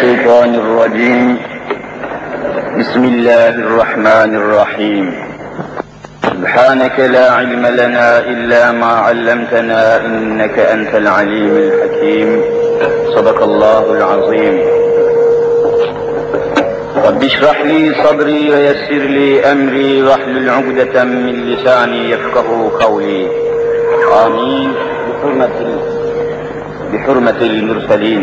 الشيطان الرجيم. بسم الله الرحمن الرحيم. سبحانك لا علم لنا إلا ما علمتنا إنك أنت العليم الحكيم. صدق الله العظيم. رب اشرح لي صدري ويسر لي أمري واحلل عقدة من لساني يفقه قولي. آمين. بحرمة بحرمة المرسلين.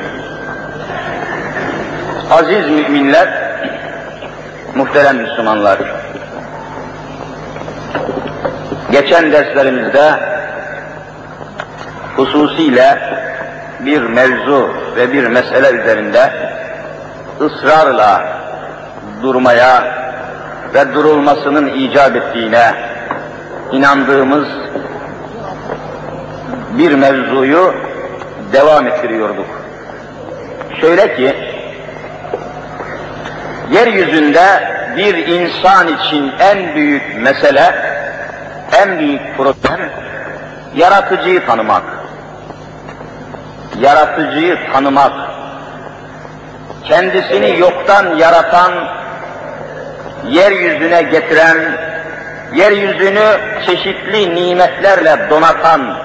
Aziz müminler, muhterem Müslümanlar, geçen derslerimizde hususiyle bir mevzu ve bir mesele üzerinde ısrarla durmaya ve durulmasının icap ettiğine inandığımız bir mevzuyu devam ettiriyorduk. Şöyle ki, yeryüzünde bir insan için en büyük mesele, en büyük problem, yaratıcıyı tanımak. Yaratıcıyı tanımak. Kendisini yoktan yaratan, yeryüzüne getiren, yeryüzünü çeşitli nimetlerle donatan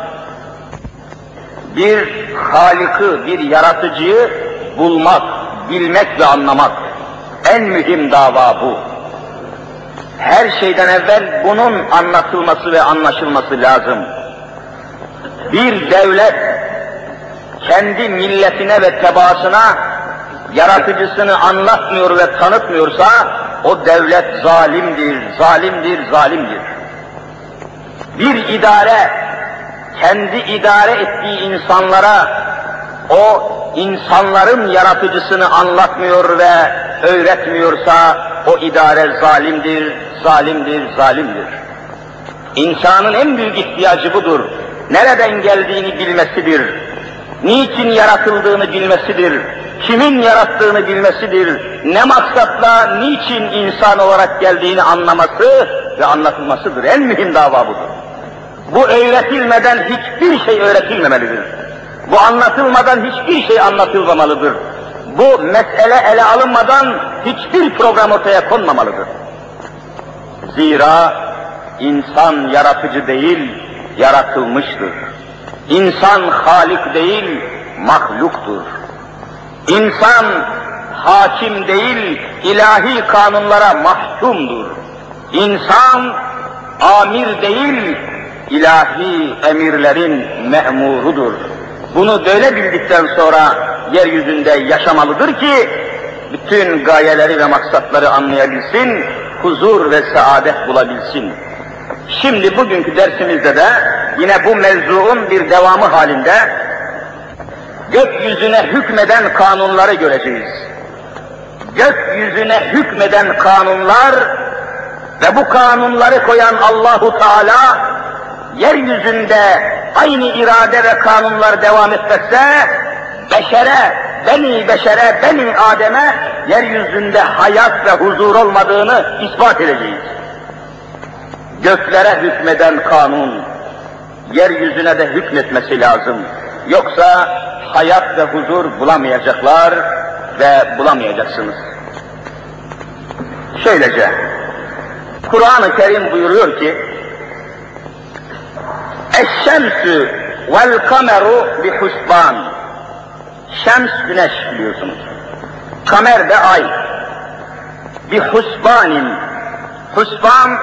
bir Halık'ı, bir yaratıcıyı bulmak, bilmek ve anlamak. En mühim dava bu. Her şeyden evvel bunun anlatılması ve anlaşılması lazım. Bir devlet kendi milletine ve tebaasına yaratıcısını anlatmıyor ve tanıtmıyorsa o devlet zalimdir, zalimdir, zalimdir. Bir idare kendi idare ettiği insanlara o insanların yaratıcısını anlatmıyor ve öğretmiyorsa o idare zalimdir, zalimdir, zalimdir. İnsanın en büyük ihtiyacı budur. Nereden geldiğini bilmesidir. Niçin yaratıldığını bilmesidir. Kimin yarattığını bilmesidir. Ne maksatla, niçin insan olarak geldiğini anlaması ve anlatılmasıdır. En mühim dava budur. Bu öğretilmeden hiçbir şey öğretilmemelidir. Bu anlatılmadan hiçbir şey anlatılmamalıdır. Bu mesele ele alınmadan hiçbir program ortaya konmamalıdır. Zira insan yaratıcı değil, yaratılmıştır. İnsan halik değil, mahluktur. İnsan hakim değil, ilahi kanunlara mahkumdur. İnsan amir değil, ilahi emirlerin me'murudur. Bunu böyle bildikten sonra yeryüzünde yaşamalıdır ki bütün gayeleri ve maksatları anlayabilsin, huzur ve saadet bulabilsin. Şimdi bugünkü dersimizde de yine bu mevzuun bir devamı halinde gökyüzüne hükmeden kanunları göreceğiz. Gökyüzüne hükmeden kanunlar ve bu kanunları koyan Allahu Teala yeryüzünde aynı irade ve kanunlar devam etmezse beşere, beni beşere, beni Adem'e yeryüzünde hayat ve huzur olmadığını ispat edeceğiz. Göklere hükmeden kanun, yeryüzüne de hükmetmesi lazım. Yoksa hayat ve huzur bulamayacaklar ve bulamayacaksınız. Şöylece, Kur'an-ı Kerim buyuruyor ki, Eşşemsü vel kameru bi husban. Şems güneş biliyorsunuz. Kamer de ay. Bi husbanin. Husban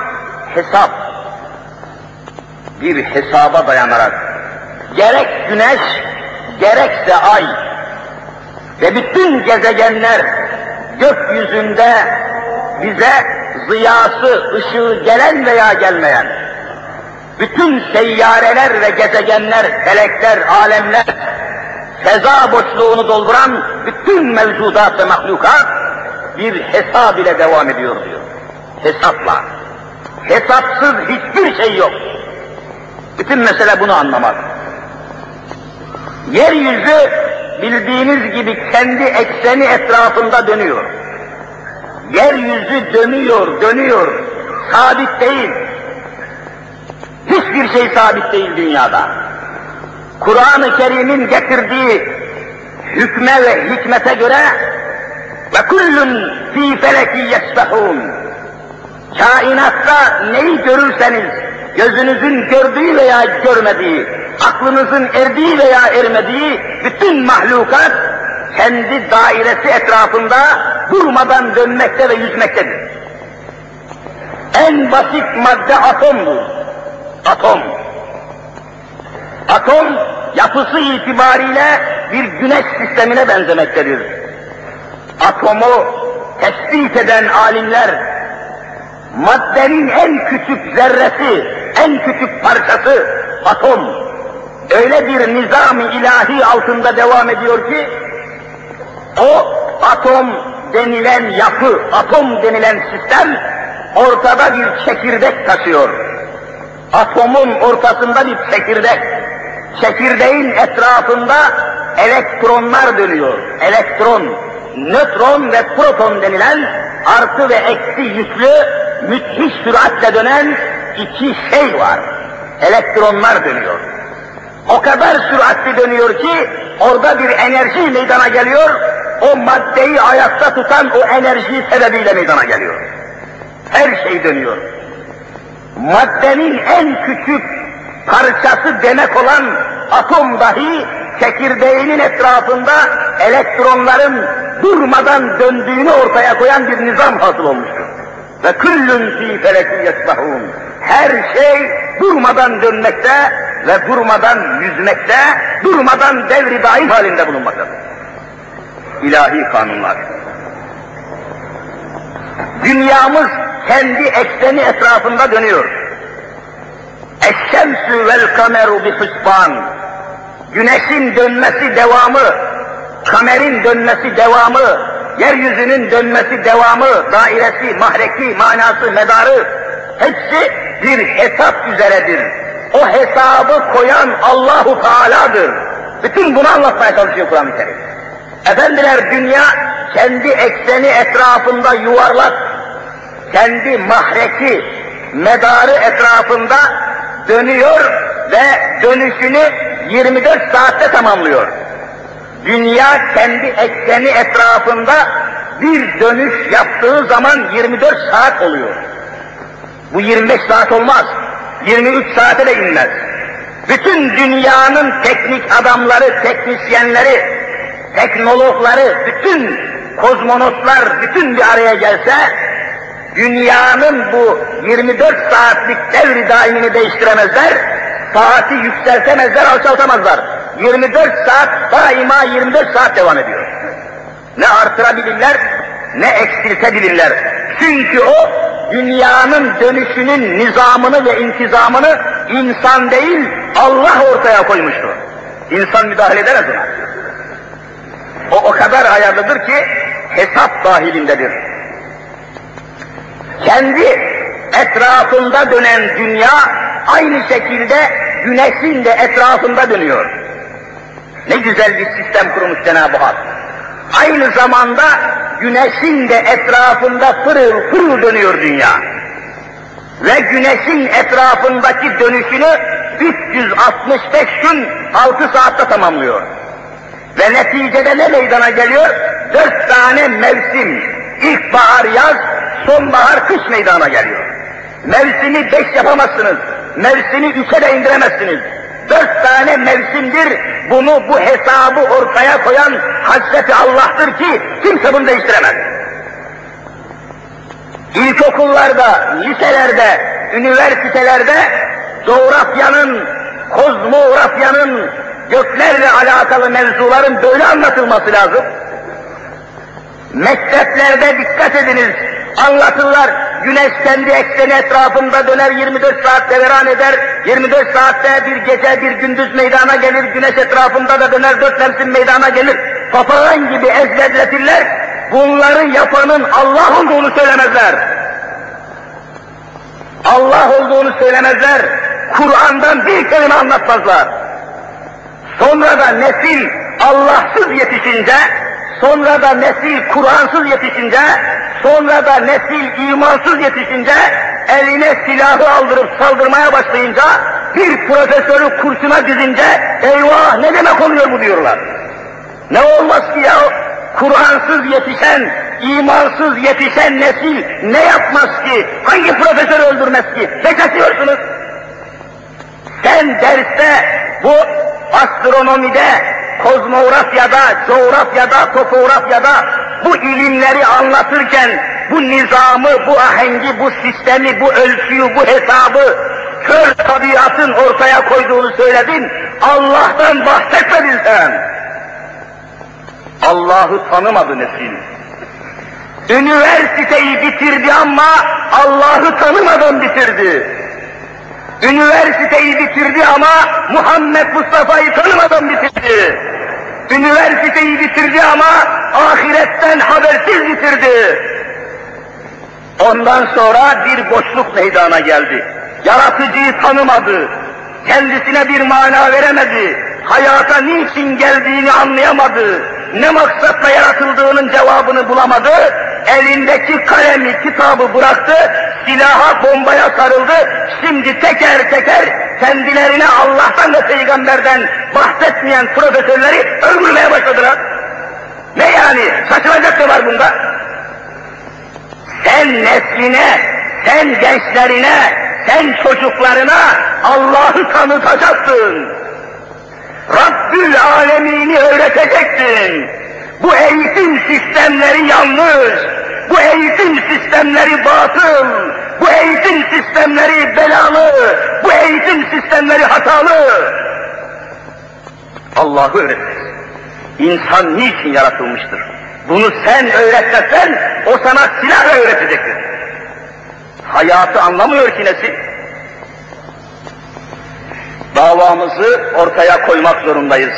hesap. Bir hesaba dayanarak. Gerek güneş, gerekse ay ve bütün gezegenler gökyüzünde bize ziyası, ışığı gelen veya gelmeyen bütün seyyareler ve gezegenler, felekler, alemler feza boşluğunu dolduran bütün mevcudat ve mahlukat bir hesab ile devam ediyor diyor. Hesapla. Hesapsız hiçbir şey yok. Bütün mesele bunu anlamak. Yeryüzü bildiğiniz gibi kendi ekseni etrafında dönüyor. Yeryüzü dönüyor, dönüyor. Sabit değil. Hiçbir şey sabit değil dünyada. Kur'an-ı Kerim'in getirdiği hükme ve hikmete göre ve kullun fi feleki yesbehun. Kainatta neyi görürseniz, gözünüzün gördüğü veya görmediği, aklınızın erdiği veya ermediği bütün mahlukat kendi dairesi etrafında durmadan dönmekte ve yüzmektedir. En basit madde atomdur. Atom. Atom yapısı itibariyle bir güneş sistemine benzemektedir. Atomu tespit eden alimler maddenin en küçük zerresi, en küçük parçası atom öyle bir nizam-ı ilahi altında devam ediyor ki o atom denilen yapı, atom denilen sistem ortada bir çekirdek taşıyor. Atomun ortasında bir çekirdek. Çekirdeğin etrafında elektronlar dönüyor. Elektron, nötron ve proton denilen artı ve eksi yüklü müthiş süratle dönen iki şey var. Elektronlar dönüyor. O kadar süratli dönüyor ki orada bir enerji meydana geliyor. O maddeyi ayakta tutan o enerji sebebiyle meydana geliyor. Her şey dönüyor. Maddenin en küçük parçası demek olan atom dahi çekirdeğinin etrafında elektronların durmadan döndüğünü ortaya koyan bir nizam hasıl olmuştur. Ve küllün fî feleki yesbahûn. Her şey durmadan dönmekte ve durmadan yüzmekte, durmadan devri daim halinde bulunmaktadır. İlahi kanunlar. Dünyamız kendi ekseni etrafında dönüyor. Eşşemsü vel kameru bi husban. Güneşin dönmesi devamı, kamerin dönmesi devamı, yeryüzünün dönmesi devamı, dairesi, mahreki, manası, medarı hepsi bir hesap üzeredir. O hesabı koyan Allahu Teala'dır. Bütün bunu anlatmaya çalışıyor Kur'an-ı Kerim. Efendiler dünya kendi ekseni etrafında yuvarlak, kendi mahreki, medarı etrafında dönüyor ve dönüşünü 24 saatte tamamlıyor. Dünya kendi ekseni etrafında bir dönüş yaptığı zaman 24 saat oluyor. Bu 25 saat olmaz. 23 saate de inmez. Bütün dünyanın teknik adamları, teknisyenleri, teknologları, bütün kozmonotlar bütün bir araya gelse, dünyanın bu 24 saatlik devri daimini değiştiremezler, saati yükseltemezler, alçaltamazlar. 24 saat daima 24 saat devam ediyor. Ne artırabilirler, ne eksiltebilirler. Çünkü o dünyanın dönüşünün nizamını ve intizamını insan değil Allah ortaya koymuştur. İnsan müdahale edemez ona. O o kadar ayarlıdır ki hesap dahilindedir. Kendi etrafında dönen dünya aynı şekilde güneşin de etrafında dönüyor. Ne güzel bir sistem kurmuş Cenab-ı Hak. Aynı zamanda güneşin de etrafında pırıl pırıl dönüyor dünya. Ve güneşin etrafındaki dönüşünü 365 gün 6 saatte tamamlıyor. Ve neticede ne meydana geliyor? Dört tane mevsim. İlkbahar, yaz, sonbahar, kış meydana geliyor. Mevsimi beş yapamazsınız. Mevsimi üçe de indiremezsiniz. Dört tane mevsimdir. Bunu bu hesabı ortaya koyan Hazreti Allah'tır ki kimse bunu değiştiremez. İlkokullarda, liselerde, üniversitelerde coğrafyanın, kozmografyanın, göklerle alakalı mevzuların böyle anlatılması lazım. Mekteplerde dikkat ediniz, anlatırlar, güneş kendi ekseni etrafında döner 24 saat devran eder. 24 saatte bir gece bir gündüz meydana gelir. Güneş etrafında da döner dört mevsim meydana gelir. Papağan gibi ezberletirler. Bunları yapanın Allah olduğunu söylemezler. Allah olduğunu söylemezler. Kur'an'dan bir kelime anlatmazlar. Sonra da nesil Allahsız yetişince, sonra da nesil Kur'ansız yetişince, sonra da nesil imansız yetişince, eline silahı aldırıp saldırmaya başlayınca, bir profesörü kursuna dizince, eyvah ne demek oluyor bu diyorlar. Ne olmaz ki ya? Kur'ansız yetişen, imansız yetişen nesil ne yapmaz ki? Hangi profesör öldürmez ki? Ne kaçıyorsunuz? Sen derste bu astronomide, kozmografyada, coğrafyada, topografyada bu ilimleri anlatırken bu nizamı, bu ahengi, bu sistemi, bu ölçüyü, bu hesabı kör tabiatın ortaya koyduğunu söyledin. Allah'tan bahsetmedin sen. Allah'ı tanımadı nesil. Üniversiteyi bitirdi ama Allah'ı tanımadan bitirdi. Üniversiteyi bitirdi ama Muhammed Mustafa'yı tanımadan bitirdi. Üniversiteyi bitirdi ama ahiretten habersiz bitirdi. Ondan sonra bir boşluk meydana geldi. Yaratıcıyı tanımadı. Kendisine bir mana veremedi. Hayata niçin geldiğini anlayamadı. Ne maksatla yaratıldığının cevabını bulamadı. Elindeki kalemi, kitabı bıraktı. Silaha, bombaya sarıldı. Şimdi teker teker kendilerine Allah'tan ve peygamberden bahsetmeyen profesörleri öldürmeye başladılar. Ne yani? Şaşıracak ne var bunda? Sen nesline, sen gençlerine, sen çocuklarına Allah'ı tanıtacaksın. Rabbül Alemini öğreteceksin. Bu eğitim sistemleri yanlış. Bu eğitim sistemleri batıl. Bu eğitim sistemleri belalı. Bu eğitim sistemleri hatalı. Allah'ı öğreteceksin. İnsan niçin yaratılmıştır? Bunu sen öğretmezsen o sana silah öğretecektir. Hayatı anlamıyor ki nesil. Davamızı ortaya koymak zorundayız.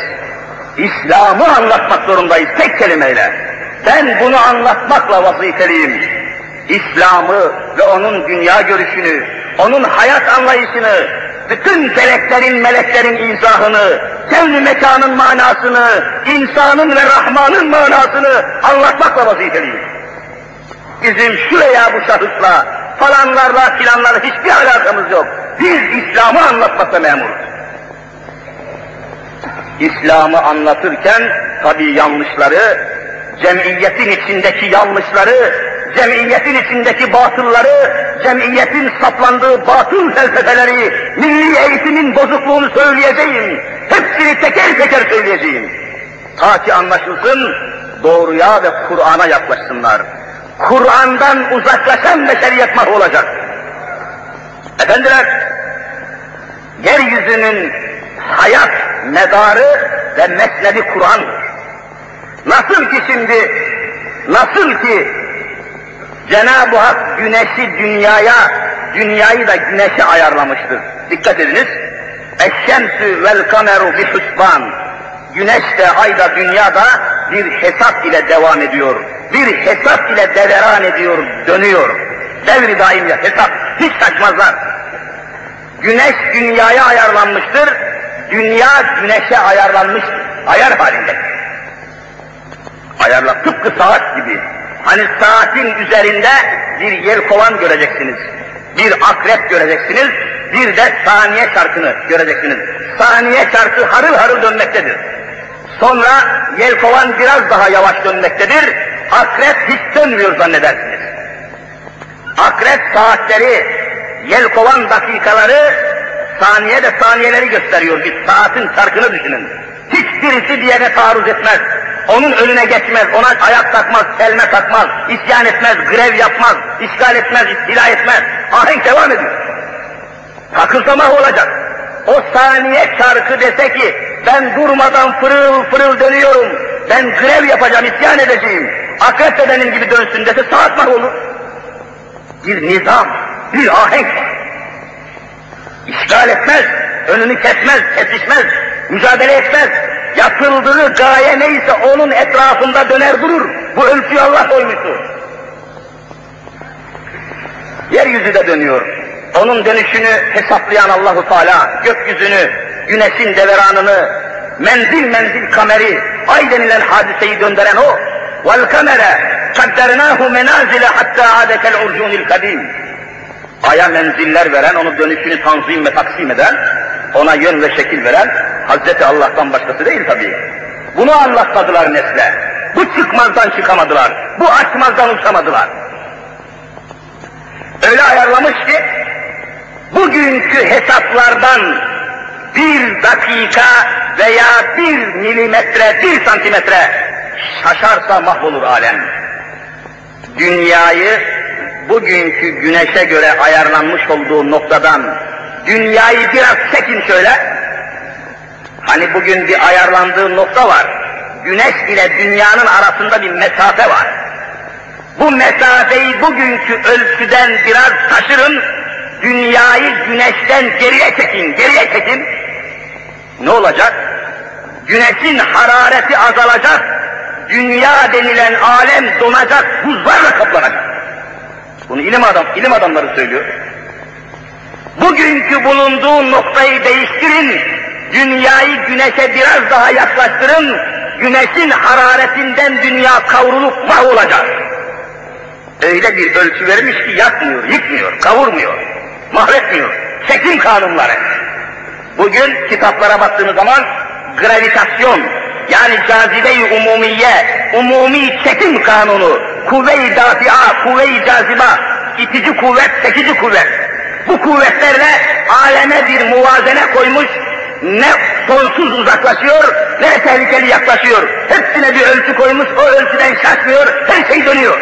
İslam'ı anlatmak zorundayız tek kelimeyle. Ben bunu anlatmakla vazifeliyim. İslam'ı ve onun dünya görüşünü, onun hayat anlayışını, bütün feleklerin, meleklerin izahını, kevn mekanın manasını, insanın ve Rahman'ın manasını anlatmakla vazifeliyim. Bizim şuraya bu şahısla, falanlarla filanlarla hiçbir alakamız yok. Biz İslam'ı anlatmakla memuruz. İslam'ı anlatırken tabi yanlışları, cemiyetin içindeki yanlışları, cemiyetin içindeki batılları, cemiyetin saplandığı batıl felsefeleri, milli eğitimin bozukluğunu söyleyeceğim. Hepsini teker teker söyleyeceğim. Ta ki anlaşılsın, doğruya ve Kur'an'a yaklaşsınlar. Kur'an'dan uzaklaşan beşeriyet olacak. Efendiler, yeryüzünün hayat medarı ve mesnedi Kur'an'dır. Nasıl ki şimdi, nasıl ki Cenab-ı Hak güneşi dünyaya, dünyayı da güneşe ayarlamıştır. Dikkat ediniz. Eşşemsü vel kameru bi husban. Güneş de, ay da, dünya da bir hesap ile devam ediyor. Bir hesap ile deveran ediyor, dönüyor. Devri daim ya, hesap. Hiç saçmazlar. Güneş dünyaya ayarlanmıştır, dünya güneşe ayarlanmış, ayar halinde. Ayarla, tıpkı saat gibi. Hani saatin üzerinde bir yel kovan göreceksiniz, bir akrep göreceksiniz, bir de saniye çarkını göreceksiniz. Saniye çarkı harıl harıl dönmektedir. Sonra yel kovan biraz daha yavaş dönmektedir, akrep hiç dönmüyor zannedersiniz. Akrep saatleri, yel kovan dakikaları, saniye de saniyeleri gösteriyor. Bir saatin çarkını düşünün. Hiçbirisi diğerine taarruz etmez. Onun önüne geçmez, ona ayak takmaz, kelme takmaz, isyan etmez, grev yapmaz, işgal etmez, istila etmez. Ahenk devam ediyor. Takılsama olacak. O saniye çarkı dese ki, ben durmadan fırıl fırıl dönüyorum, ben grev yapacağım, isyan edeceğim. Akrep de benim gibi dönsün dese saat olur. Bir nizam, bir ahenk var. İşgal etmez, önünü kesmez, kesişmez, mücadele etmez. Yapıldığı gaye neyse onun etrafında döner durur. Bu ölçüyü Allah koymuştur. Yeryüzü de dönüyor. Onun dönüşünü hesaplayan Allahu Teala gökyüzünü, güneşin deveranını, menzil menzil kameri, ay denilen hadiseyi döndüren o. Vel kamere kaddernahu menazile hatta adekel urcunil kadim. Aya menziller veren, onun dönüşünü tanzim ve taksim eden, ona yön ve şekil veren Hazreti Allah'tan başkası değil tabii. Bunu anlatmadılar nesle. Bu çıkmazdan çıkamadılar. Bu açmazdan uçamadılar. Öyle ayarlamış ki bugünkü hesaplardan bir dakika veya bir milimetre, bir santimetre şaşarsa mahvolur alem. Dünyayı bugünkü güneşe göre ayarlanmış olduğu noktadan dünyayı biraz çekin şöyle. Hani bugün bir ayarlandığı nokta var. Güneş ile dünyanın arasında bir mesafe var. Bu mesafeyi bugünkü ölçüden biraz taşırın, dünyayı güneşten geriye çekin, geriye çekin. Ne olacak? Güneşin harareti azalacak, dünya denilen alem donacak, buzlarla kaplanacak. Bunu ilim adam, ilim adamları söylüyor. Bugünkü bulunduğu noktayı değiştirin, dünyayı güneşe biraz daha yaklaştırın, güneşin hararetinden dünya kavrulup mahvolacak. Öyle bir ölçü vermiş ki yakmıyor, yıkmıyor, kavurmuyor, mahvetmiyor. Çekim kanunları. Bugün kitaplara baktığınız zaman gravitasyon, yani cazibe-i umumiye, umumi çekim kanunu, kuvve-i dafia, kuvve-i caziba, itici kuvvet, çekici kuvvet. Bu kuvvetlerle aleme bir muvazene koymuş, ne sonsuz uzaklaşıyor, ne tehlikeli yaklaşıyor. Hepsine bir ölçü koymuş, o ölçüden şaşmıyor, her şey dönüyor.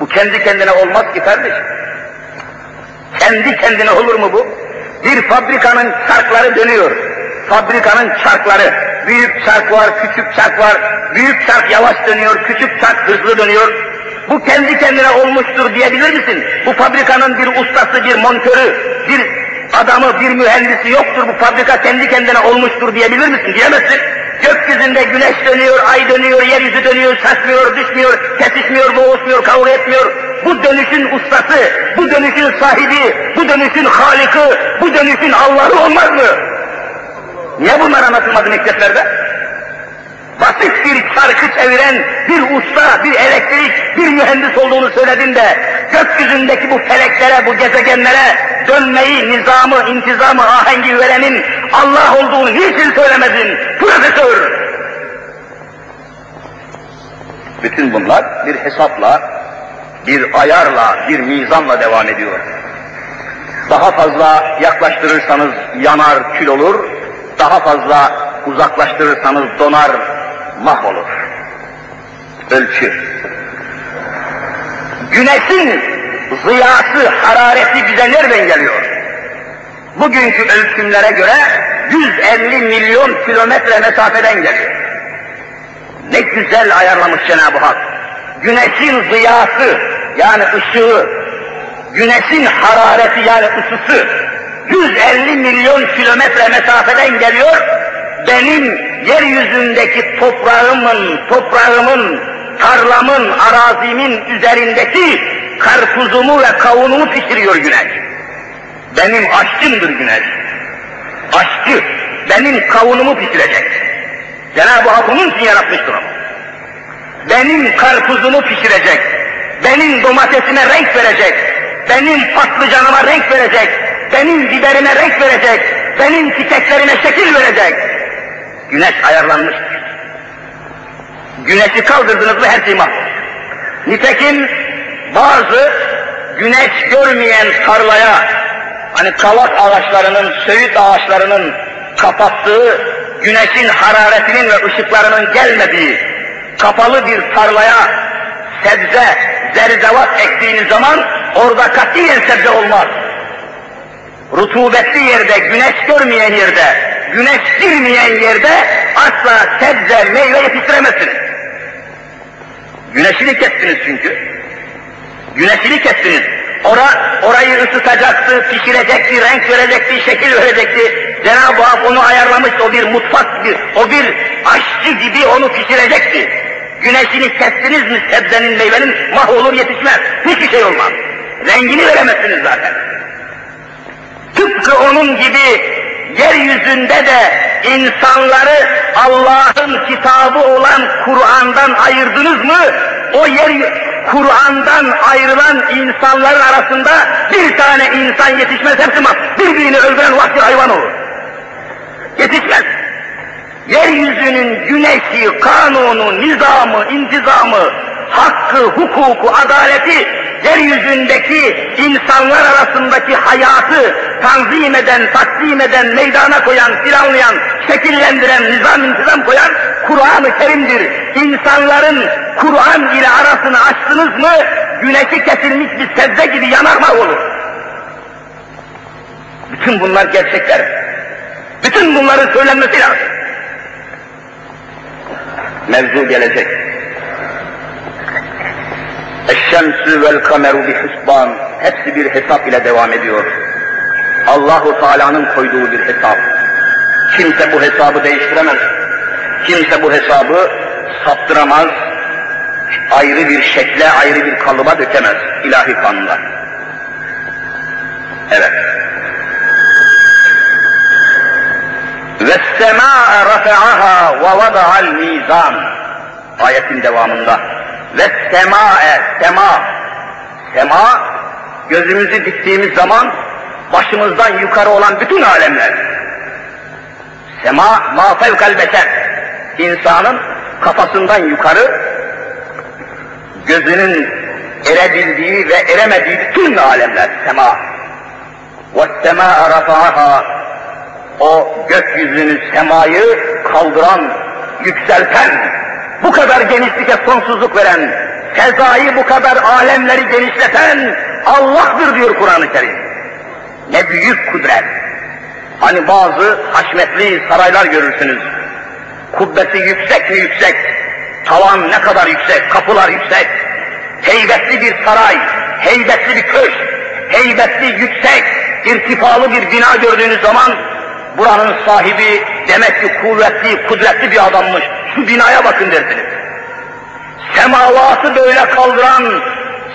Bu kendi kendine olmaz ki kardeşim. Kendi kendine olur mu bu? Bir fabrikanın çarkları dönüyor. Fabrikanın çarkları, büyük çark var, küçük çark var. Büyük çark yavaş dönüyor, küçük çark hızlı dönüyor. Bu kendi kendine olmuştur diyebilir misin? Bu fabrikanın bir ustası, bir montörü, bir adamı, bir mühendisi yoktur. Bu fabrika kendi kendine olmuştur diyebilir misin? Diyemezsin. Gökyüzünde güneş dönüyor, ay dönüyor, yeryüzü dönüyor, şaşmıyor, düşmüyor, kesişmiyor, boğuşmuyor, kavga etmiyor. Bu dönüşün ustası, bu dönüşün sahibi, bu dönüşün haliki, bu dönüşün Allah'ı olmaz mı? Niye bunlar anlatılmadı mekteplerde? Basit bir çarkı çeviren bir usta, bir elektrik, bir mühendis olduğunu söyledin de gökyüzündeki bu feleklere, bu gezegenlere dönmeyi, nizamı, intizamı, ahengi verenin Allah olduğunu niçin söylemedin profesör? Bütün bunlar bir hesapla, bir ayarla, bir mizanla devam ediyor. Daha fazla yaklaştırırsanız yanar, kül olur, daha fazla uzaklaştırırsanız donar, mahvolur. Ölçü. Güneşin ziyası, harareti bize nereden geliyor? Bugünkü ölçümlere göre 150 milyon kilometre mesafeden geliyor. Ne güzel ayarlamış Cenab-ı Hak. Güneşin ziyası yani ışığı, güneşin harareti yani ısısı 150 milyon kilometre mesafeden geliyor. Benim yeryüzündeki toprağımın, toprağımın, tarlamın, arazimin üzerindeki karpuzumu ve kavunumu pişiriyor güneş. Benim aşçımdır güneş. Aşçı, benim kavunumu pişirecek. Cenab-ı Hak onun için yaratmıştır onu. Benim karpuzumu pişirecek, benim domatesime renk verecek, benim patlıcanıma renk verecek, benim biberime renk verecek, benim çiçeklerime şekil verecek. Güneş ayarlanmıştır. Güneşi kaldırdınız mı her şey mahvolur. Nitekim bazı güneş görmeyen tarlaya, hani kavak ağaçlarının, söğüt ağaçlarının kapattığı, güneşin hararetinin ve ışıklarının gelmediği kapalı bir tarlaya sebze, zerzevat ektiğiniz zaman orada katiyen sebze olmaz. Rutubetli yerde, güneş görmeyen yerde, güneş girmeyen yerde asla sebze, meyve yetiştiremezsiniz. Güneşini kestiniz çünkü. Güneşini kestiniz. Ora, orayı ısıtacaktı, pişirecekti, renk verecekti, şekil verecekti. Cenab-ı Hak onu ayarlamış, o bir mutfak, bir, o bir aşçı gibi onu pişirecekti. Güneşini kestiniz mi sebzenin, meyvenin mahvolur yetişmez. Hiçbir şey olmaz. Rengini veremezsiniz zaten. Tıpkı onun gibi yeryüzünde de insanları Allah'ın kitabı olan Kur'an'dan ayırdınız mı? O yer Kur'an'dan ayrılan insanların arasında bir tane insan yetişmez hepsi mas. Birbirini öldüren vahşi hayvan olur. Yetişmez. Yeryüzünün güneşi, kanunu, nizamı, intizamı, hakkı, hukuku, adaleti yeryüzündeki insanlar arasındaki hayatı tanzim eden, takdim eden, meydana koyan, planlayan, şekillendiren, nizam intizam koyan Kur'an-ı Kerim'dir. İnsanların Kur'an ile arasını açtınız mı güneşi kesilmiş bir sebze gibi yanarma olur. Bütün bunlar gerçekler. Bütün bunların söylenmesi lazım. Mevzu gelecek. Eşşemsü vel kameru bi husban. Hepsi bir hesap ile devam ediyor. Allahu Teala'nın koyduğu bir hesap. Kimse bu hesabı değiştiremez. Kimse bu hesabı saptıramaz. Ayrı bir şekle, ayrı bir kalıba dökemez. ilahi kanunlar. Evet. Ve semâ'e rafe'aha ve vada'al mizan. Ayetin devamında. Ve sema'e, sema. Sema, gözümüzü diktiğimiz zaman başımızdan yukarı olan bütün alemler. Sema, ma fevkal beser. İnsanın kafasından yukarı gözünün erebildiği ve eremediği bütün alemler sema. Semâ'e rafa'aha o gökyüzünü, semayı kaldıran, yükselten, bu kadar genişlike sonsuzluk veren, fezayı bu kadar alemleri genişleten Allah'tır diyor Kur'an-ı Kerim. Ne büyük kudret. Hani bazı haşmetli saraylar görürsünüz. Kubbesi yüksek mi yüksek, tavan ne kadar yüksek, kapılar yüksek, heybetli bir saray, heybetli bir köşk, heybetli, yüksek, irtifalı bir bina gördüğünüz zaman buranın sahibi demek ki kuvvetli, kudretli bir adammış. Şu binaya bakın dersiniz. Semavatı böyle kaldıran,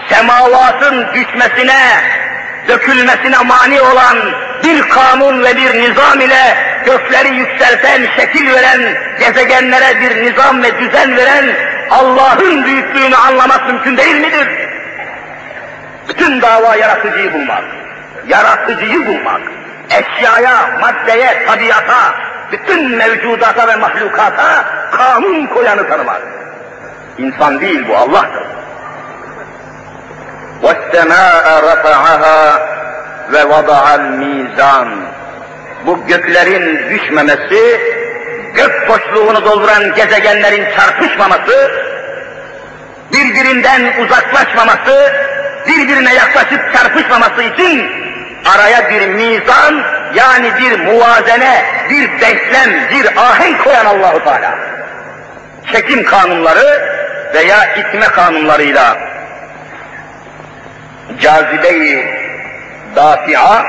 semavatın düşmesine, dökülmesine mani olan bir kanun ve bir nizam ile gökleri yükselten, şekil veren, gezegenlere bir nizam ve düzen veren Allah'ın büyüklüğünü anlamak mümkün değil midir? Bütün dava yaratıcıyı bulmak. Yaratıcıyı bulmak eşyaya, maddeye, tabiata, bütün mevcudata ve mahlukata kanun koyanı tanımak. İnsan değil bu, Allah'tır. وَالسَّمَاءَ رَفَعَهَا وَوَضَعَ الْمِيزَانِ Bu göklerin düşmemesi, gök boşluğunu dolduran gezegenlerin çarpışmaması, birbirinden uzaklaşmaması, birbirine yaklaşıp çarpışmaması için araya bir mizan yani bir muvazene, bir denklem, bir ahenk koyan Allahu Teala. Çekim kanunları veya itme kanunlarıyla cazibeyi dafi'a,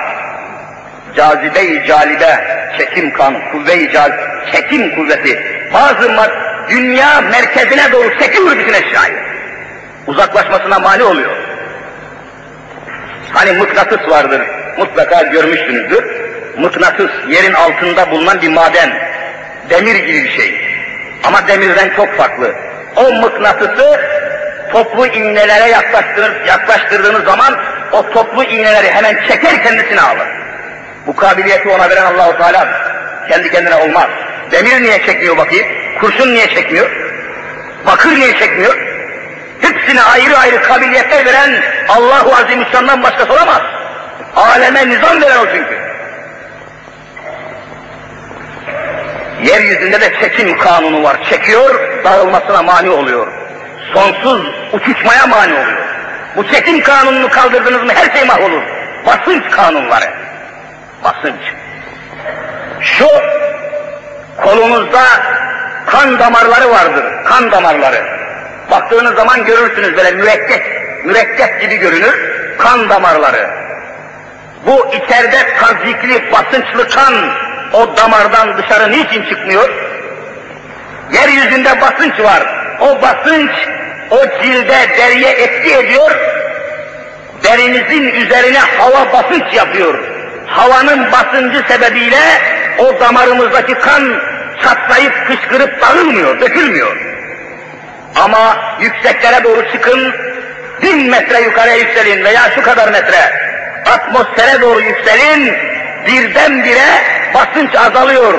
cazibeyi calibe, çekim kanun, kuvve-i çekim kuvveti, bazı dünya merkezine doğru çekiyor bütün eşyayı. Uzaklaşmasına mani oluyor. Hani mıknatıs vardır, mutlaka görmüşsünüzdür. Mıknatıs, yerin altında bulunan bir maden. Demir gibi bir şey. Ama demirden çok farklı. O mıknatısı toplu iğnelere yaklaştırır, yaklaştırdığınız zaman o toplu iğneleri hemen çeker kendisine alır. Bu kabiliyeti ona veren Allahu Teala kendi kendine olmaz. Demir niye çekmiyor bakayım? Kurşun niye çekmiyor? Bakır niye çekmiyor? Hepsine ayrı ayrı kabiliyetler veren Allahu Azimüşşan'dan başkası olamaz. Aleme nizam veren o çünkü. Yeryüzünde de çekim kanunu var. Çekiyor, dağılmasına mani oluyor. Sonsuz uçuşmaya mani oluyor. Bu çekim kanununu kaldırdınız mı her şey mahvolur. Basınç kanunları. Basınç. Şu kolunuzda kan damarları vardır. Kan damarları. Baktığınız zaman görürsünüz böyle mürekkep, mürekkep gibi görünür, kan damarları. Bu içeride tazikli, basınçlı kan o damardan dışarı niçin çıkmıyor? Yeryüzünde basınç var. O basınç o cilde, deriye etki ediyor. Derinizin üzerine hava basınç yapıyor. Havanın basıncı sebebiyle o damarımızdaki kan çatlayıp kışkırıp dağılmıyor, dökülmüyor. Ama yükseklere doğru çıkın, bin metre yukarıya yükselin veya şu kadar metre, atmosfere doğru yükselin, birdenbire basınç azalıyor.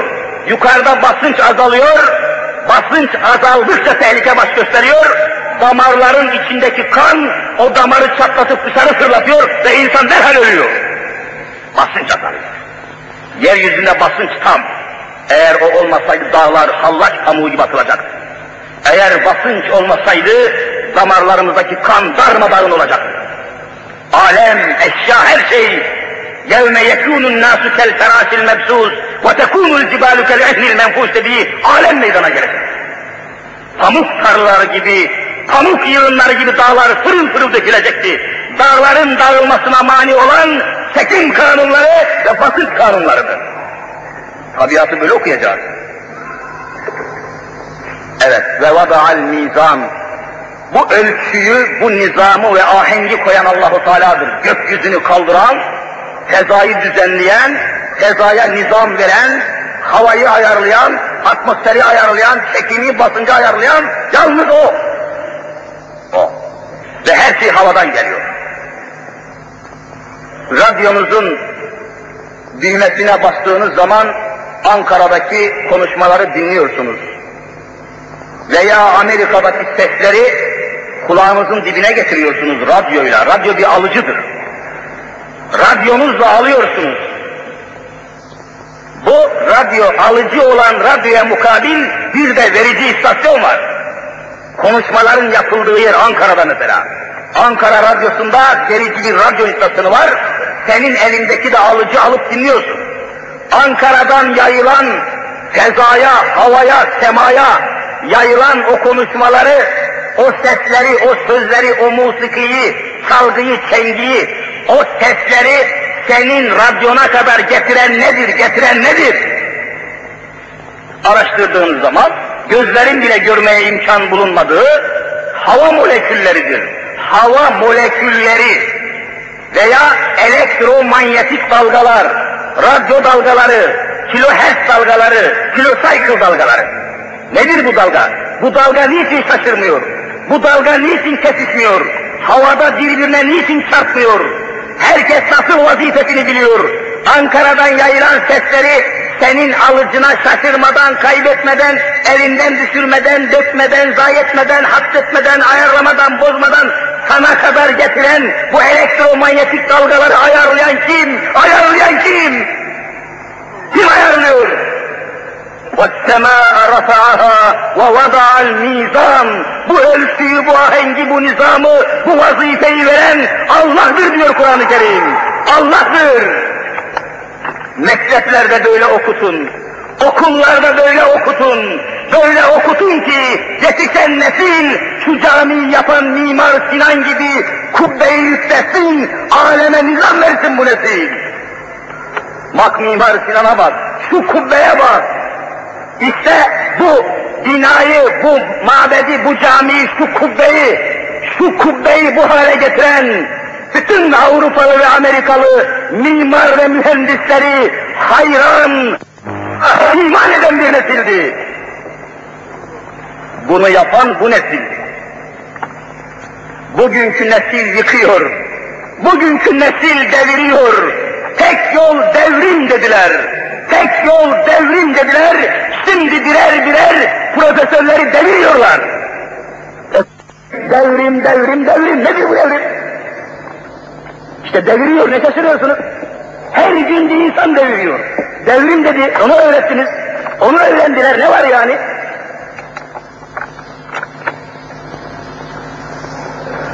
Yukarıda basınç azalıyor, basınç azaldıkça tehlike baş gösteriyor, damarların içindeki kan o damarı çatlatıp dışarı fırlatıyor ve insan derhal ölüyor. Basınç azalıyor. Yeryüzünde basınç tam. Eğer o olmasaydı dağlar hallaç pamuğu gibi atılacaktı. Eğer basınç olmasaydı damarlarımızdaki kan darmadağın olacaktı Alem, eşya, her şey يَوْمَ يَكُونُ النَّاسُ كَالْفَرَاشِ الْمَبْسُوسِ وَتَكُونُ الْجِبَالُ كَالْعِهْنِ الْمَنْفُوسِ dediği alem meydana gelecek. Pamuk tarlaları gibi, pamuk yığınları gibi dağlar fırıl fırıl dökülecekti. Dağların dağılmasına mani olan çekim kanunları ve basınç kanunlarıdır. Tabiatı böyle okuyacağız. Evet, ve vada'al mizan. bu ölçüyü, bu nizamı ve ahengi koyan Allahu Teala'dır. Gökyüzünü kaldıran, fezayı düzenleyen, fezaya nizam veren, havayı ayarlayan, atmosferi ayarlayan, çekimi, basıncı ayarlayan yalnız o. O. Ve her şey havadan geliyor. Radyonuzun düğmesine bastığınız zaman Ankara'daki konuşmaları dinliyorsunuz. Veya Amerika'daki sesleri kulağınızın dibine getiriyorsunuz radyoyla. Radyo bir alıcıdır. Radyonuzla alıyorsunuz. Bu radyo alıcı olan radyoya mukabil bir de verici istasyon var. Konuşmaların yapıldığı yer Ankara'da mesela. Ankara Radyosu'nda verici bir radyo istasyonu var. Senin elindeki de alıcı alıp dinliyorsun. Ankara'dan yayılan fezaya, havaya, semaya yayılan o konuşmaları, o sesleri, o sözleri, o musikiyi, çalgıyı, çengiyi, o sesleri senin radyona kadar getiren nedir, getiren nedir? Araştırdığın zaman gözlerin bile görmeye imkan bulunmadığı hava molekülleridir. Hava molekülleri veya elektromanyetik dalgalar, radyo dalgaları, kilohertz dalgaları, kilocycle dalgaları. Nedir bu dalga? Bu dalga niçin şaşırmıyor? Bu dalga niçin kesişmiyor? Havada birbirine niçin çarpmıyor? Herkes nasıl vazifesini biliyor? Ankara'dan yayılan sesleri senin alıcına şaşırmadan, kaybetmeden, elinden düşürmeden, dökmeden, zayi etmeden, hapsetmeden, ayarlamadan, bozmadan sana kadar getiren bu elektromanyetik dalgaları ayarlayan kim? Ayarlayan kim? Kim ayarlıyor? وَالسَّمَاءَ رَفَعَهَا وَوَضَعَ الْمِيزَانِ Bu ölçüyü, bu ahengi, bu nizamı, bu vazifeyi veren Allah'tır diyor Kur'an-ı Kerim. Allah'tır. Mekteplerde böyle okutun. Okullarda böyle okutun. Böyle okutun ki yetişen nesil şu camiyi yapan Mimar Sinan gibi kubbeyi yükselsin, aleme nizam versin bu nesil. Bak Mimar Sinan'a bak, şu kubbeye bak, işte bu binayı, bu mabedi, bu camiyi, şu kubbeyi, şu kubbeyi bu hale getiren bütün Avrupalı ve Amerikalı mimar ve mühendisleri hayran, iman eden bir nesildi. Bunu yapan bu nesil. Bugünkü nesil yıkıyor. Bugünkü nesil deviriyor. Tek yol devrim dediler. Tek yol devrim dediler. Şimdi birer birer profesörleri deviriyorlar. Devrim, devrim, devrim. Nedir bu devrim? İşte deviriyor, ne şaşırıyorsunuz? Her gün bir insan deviriyor. Devrim dedi, onu öğrettiniz. Onu öğrendiler, ne var yani?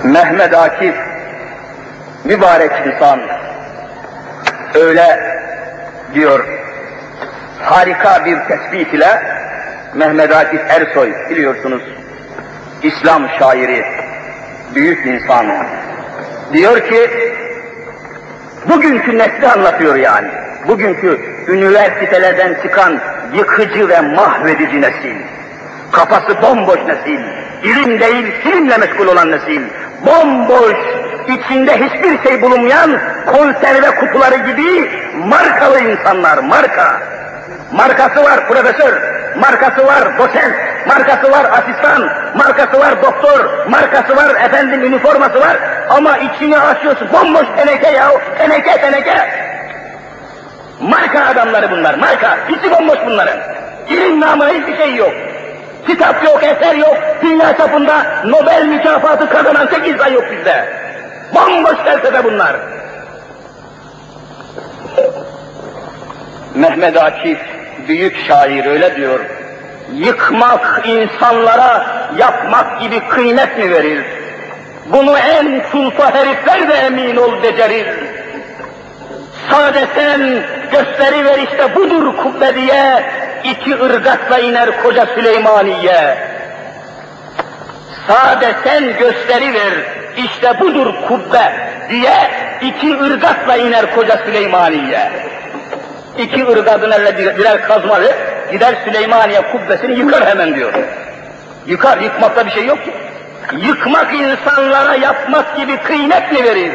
Mehmet Akif, mübarek insan, öyle diyor, harika bir tespit ile Mehmet Akif Ersoy biliyorsunuz, İslam şairi, büyük insan. Diyor ki, bugünkü nesli anlatıyor yani. Bugünkü üniversitelerden çıkan yıkıcı ve mahvedici nesil. Kafası bomboş nesil. İlim değil, silimle meşgul olan nesil. Bomboş, içinde hiçbir şey bulunmayan konserve kutuları gibi markalı insanlar, marka. Markası var profesör, markası var doçent, markası var asistan, markası var doktor, markası var efendim üniforması var ama içini açıyorsun bomboş teneke ya, teneke teneke. Marka adamları bunlar, marka. İçi bomboş bunların. İlim namına hiçbir şey yok. Kitap yok, eser yok. Dünya çapında Nobel mükafatı kazanan tek insan yok bizde. Bomboş felsefe bunlar. Mehmet Akif büyük şair öyle diyor. Yıkmak insanlara yapmak gibi kıymet mi verir? Bunu en sulfa herifler de emin ol becerir. Sade sen gösteri ver işte budur kubbe diye, iki ırgatla iner koca Süleymaniye. Sade sen gösteri ver, işte budur kubbe diye, iki ırgatla iner koca Süleymaniye. İki ırgadın elle birer kazmalı, gider Süleymaniye kubbesini yıkar hemen diyor. Yıkar, yıkmakta bir şey yok ki. Yıkmak insanlara yapmak gibi kıymet mi verir?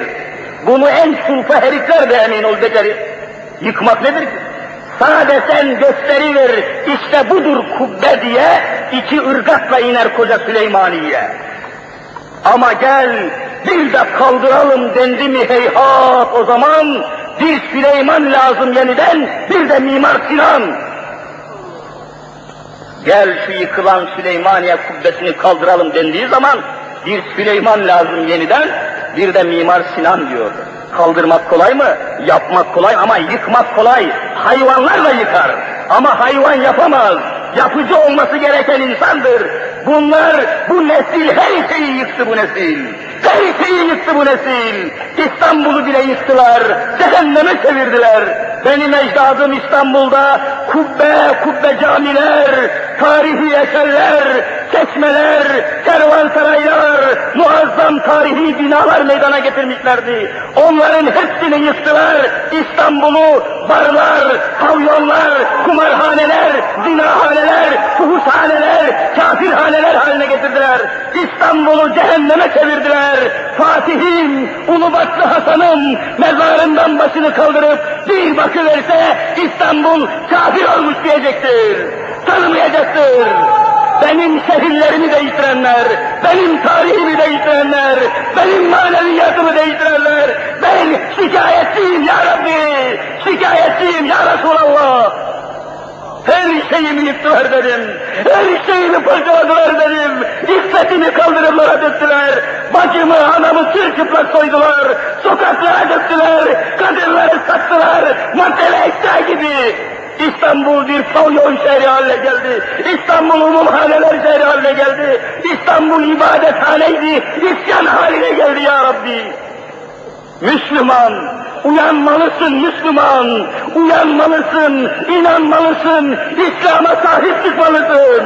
Bunu en sulfa herifler de emin ol becerir. Yıkmak nedir ki? Sade sen gösteri ver, işte budur kubbe diye, iki ırgatla iner koca Süleymaniye. Ama gel, bir de kaldıralım dendi mi heyhat o zaman, bir Süleyman lazım yeniden, bir de Mimar Sinan. Gel şu yıkılan Süleymaniye kubbesini kaldıralım dendiği zaman, bir Süleyman lazım yeniden, bir de Mimar Sinan diyor. Kaldırmak kolay mı? Yapmak kolay ama yıkmak kolay. Hayvanlar da yıkar. Ama hayvan yapamaz. Yapıcı olması gereken insandır. Bunlar, bu nesil her şeyi yıktı bu nesil. Şeyi yıktı bu nesil. İstanbul'u bile yıktılar. Cehenneme çevirdiler. Benim ecdadım İstanbul'da kubbe, kubbe camiler, tarihi eserler, çeşmeler, kervansaraylar, muazzam tarihi binalar meydana getirmişlerdi. Onların hepsini yıktılar. İstanbul'u barlar, pavyonlar, kumarhaneler, zinahaneler, fuhuşhaneler, kafirhaneler haline getirdiler. İstanbul'u cehenneme çevirdiler. Fatih'in, Ulubatlı Hasan'ın mezarından başını kaldırıp bir bakıverse İstanbul kafir olmuş diyecektir. Tanımayacaktır benim şehirlerimi değiştirenler, benim tarihimi değiştirenler, benim maneviyatımı değiştirenler, ben şikayetçiyim ya Rabbi, şikayetçiyim ya Resulallah. Her şeyimi yıktılar dedim, her şeyimi parçaladılar dedim, iffetimi kaldırımlara döktüler, bacımı, anamı çırçıplak soydular, sokaklara döktüler, kadınları sattılar, maddeli eşya gibi, İstanbul bir pavyon şehri haline geldi. İstanbul umumhaneler şehri haline geldi. İstanbul ibadethaneydi, isyan haline geldi ya Rabbi. Müslüman, uyanmalısın Müslüman, uyanmalısın, inanmalısın, İslam'a sahip çıkmalısın.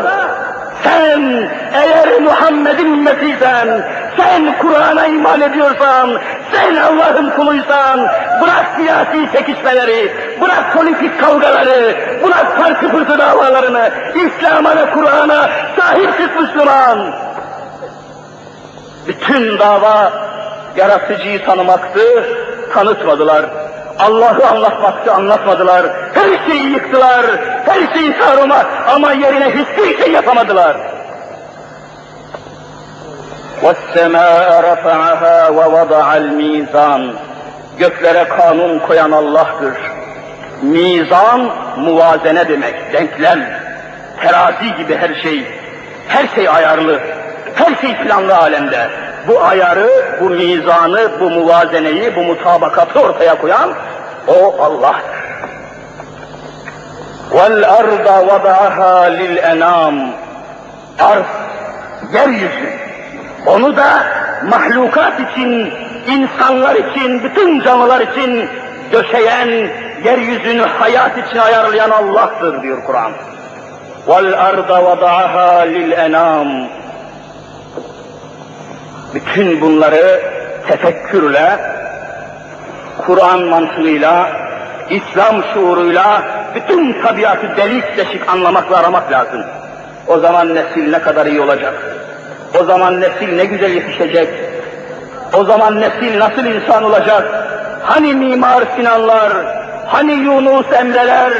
Sen eğer Muhammed'in ümmetiysen, sen Kur'an'a iman ediyorsan, sen Allah'ın kuluysan, bırak siyasi çekişmeleri, bırak politik kavgaları, bırak farklı fırtı davalarını, İslam'a ve Kur'an'a sahip çık Müslüman. Bütün dava yaratıcıyı tanımaktı, tanıtmadılar. Allah'ı anlatmaktı, anlatmadılar. Her şeyi yıktılar, her şeyi sarıma ama yerine hiçbir şey yapamadılar. وَالسَّمَاءَ رَفَعَهَا وَوَضَعَ الْمِيزَانِ Göklere kanun koyan Allah'tır. Mizan, muvazene demek, denklem. Terazi gibi her şey, her şey ayarlı, her şey planlı alemde. Bu ayarı, bu mizanı, bu muvazeneyi, bu mutabakatı ortaya koyan o Allah'tır. وَالْأَرْضَ وَضَعَهَا لِلْاَنَامِ Arz, yeryüzü, onu da mahlukat için, insanlar için, bütün canlılar için döşeyen, yeryüzünü hayat için ayarlayan Allah'tır diyor Kur'an. وَالْأَرْضَ وَضَعَهَا لِلْاَنَامِ bütün bunları tefekkürle, Kur'an mantığıyla, İslam şuuruyla bütün tabiatı delik deşik anlamak ve aramak lazım. O zaman nesil ne kadar iyi olacak. O zaman nesil ne güzel yetişecek. O zaman nesil nasıl insan olacak? Hani Mimar Sinanlar, hani Yunus Emreler,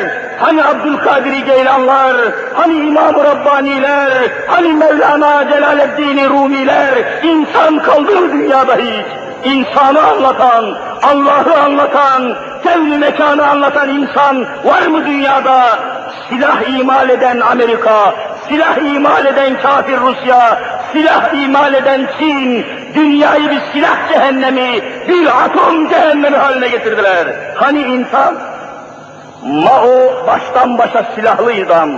hani Abdülkadir Geylanlar, hani İmam-ı Rabbaniler, hani Mevlana Celaleddin Rumiler, insan kaldı mı dünyada hiç? İnsanı anlatan, Allah'ı anlatan, kevni mekanı anlatan insan var mı dünyada? Silah imal eden Amerika, silah imal eden kafir Rusya, silah imal eden Çin, dünyayı bir silah cehennemi, bir atom cehennemi haline getirdiler. Hani insan? Mao baştan başa silahlı idam.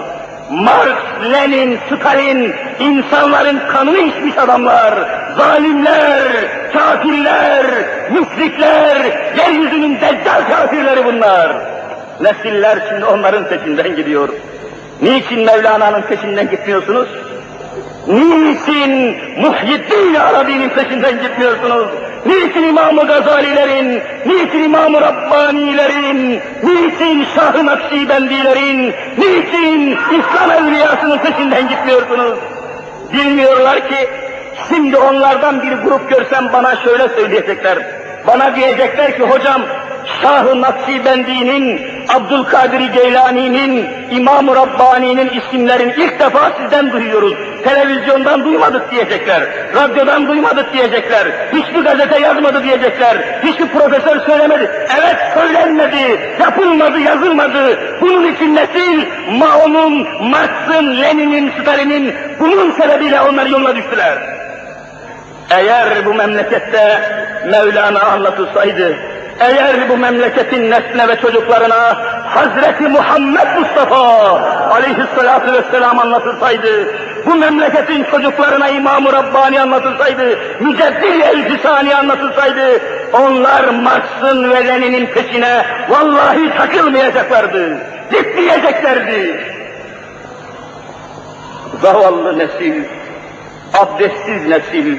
Marx, Lenin, Stalin, insanların kanını içmiş adamlar, zalimler, kafirler, müşrikler, yeryüzünün deccal kafirleri bunlar. Nesiller şimdi onların peşinden gidiyor. Niçin Mevlana'nın peşinden gitmiyorsunuz? Niçin Muhyiddin Arabi'nin peşinden gitmiyorsunuz? Niçin İmam-ı Gazalilerin, niçin İmam-ı Rabbanilerin, niçin Şah-ı Nakşibendilerin, niçin İslam evliyasının peşinden gitmiyorsunuz? Bilmiyorlar ki, şimdi onlardan bir grup görsem bana şöyle söyleyecekler. Bana diyecekler ki hocam Şah-ı Nakşibendi'nin, Abdülkadir Geylani'nin, İmam-ı Rabbani'nin isimlerini ilk defa sizden duyuyoruz. Televizyondan duymadık diyecekler, radyodan duymadık diyecekler, hiçbir gazete yazmadı diyecekler, hiçbir profesör söylemedi. Evet söylenmedi, yapılmadı, yazılmadı. Bunun için nesil Mao'nun, Marx'ın, Lenin'in, Stalin'in bunun sebebiyle onlar yoluna düştüler. Eğer bu memlekette Mevlana anlatılsaydı, eğer bu memleketin nesline ve çocuklarına Hazreti Muhammed Mustafa aleyhissalatu vesselam anlatılsaydı, bu memleketin çocuklarına İmam-ı Rabbani anlatılsaydı, Müceddil Elcisani anlatılsaydı, onlar Marx'ın ve Lenin'in peşine vallahi takılmayacaklardı, gitmeyeceklerdi. Zavallı nesil, abdestsiz nesil,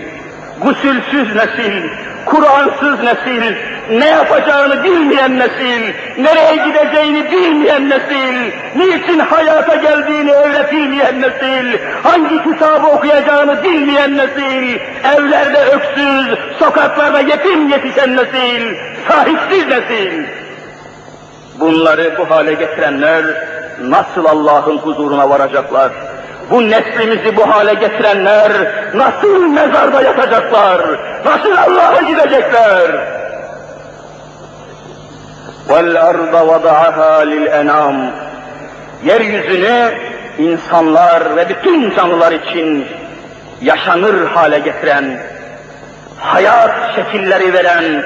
gusülsüz nesil, Kur'ansız nesil, ne yapacağını bilmeyen nesil, nereye gideceğini bilmeyen nesil, niçin hayata geldiğini öğretilmeyen nesil, hangi kitabı okuyacağını bilmeyen nesil, evlerde öksüz, sokaklarda yetim yetişen nesil, sahipsiz nesil. Bunları bu hale getirenler nasıl Allah'ın huzuruna varacaklar? bu neslimizi bu hale getirenler nasıl mezarda yatacaklar, nasıl Allah'a gidecekler? وَالْاَرْضَ وَضَعَهَا لِلْاَنَامِ Yeryüzünü insanlar ve bütün canlılar için yaşanır hale getiren, hayat şekilleri veren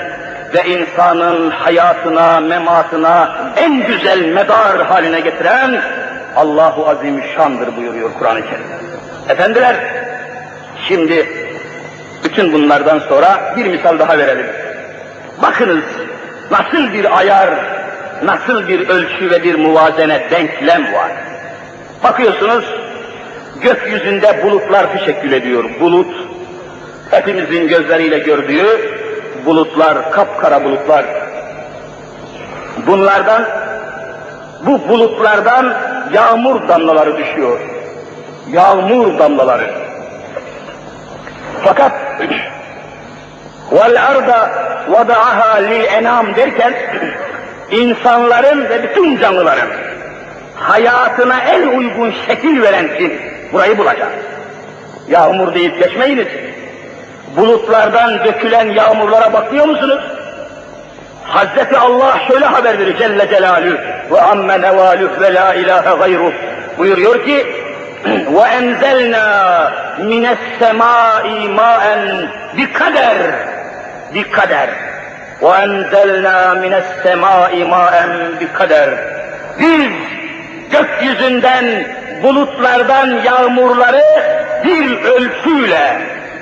ve insanın hayatına, mematına en güzel medar haline getiren Allahu Azimüşşan'dır buyuruyor Kur'an-ı Kerim. Efendiler, şimdi bütün bunlardan sonra bir misal daha verelim. Bakınız nasıl bir ayar, nasıl bir ölçü ve bir muvazene, denklem var. Bakıyorsunuz gökyüzünde bulutlar teşekkül ediyor. Bulut, hepimizin gözleriyle gördüğü bulutlar, kapkara bulutlar. Bunlardan, bu bulutlardan yağmur damlaları düşüyor. Yağmur damlaları. Fakat vel arda lil enam derken insanların ve bütün canlıların hayatına en uygun şekil veren kim? Burayı bulacak. Yağmur deyip geçmeyiniz. Bulutlardan dökülen yağmurlara bakmıyor musunuz? Hazreti Allah şöyle haber verir Celle Celaluhu. Ve amme nevaluh ve la ilahe gayruh. Buyuruyor ki ve enzelna mines semai maen bi kader. Bi kader. Ve enzelna mines semai maen bi kader. Biz gökyüzünden bulutlardan yağmurları bir ölçüyle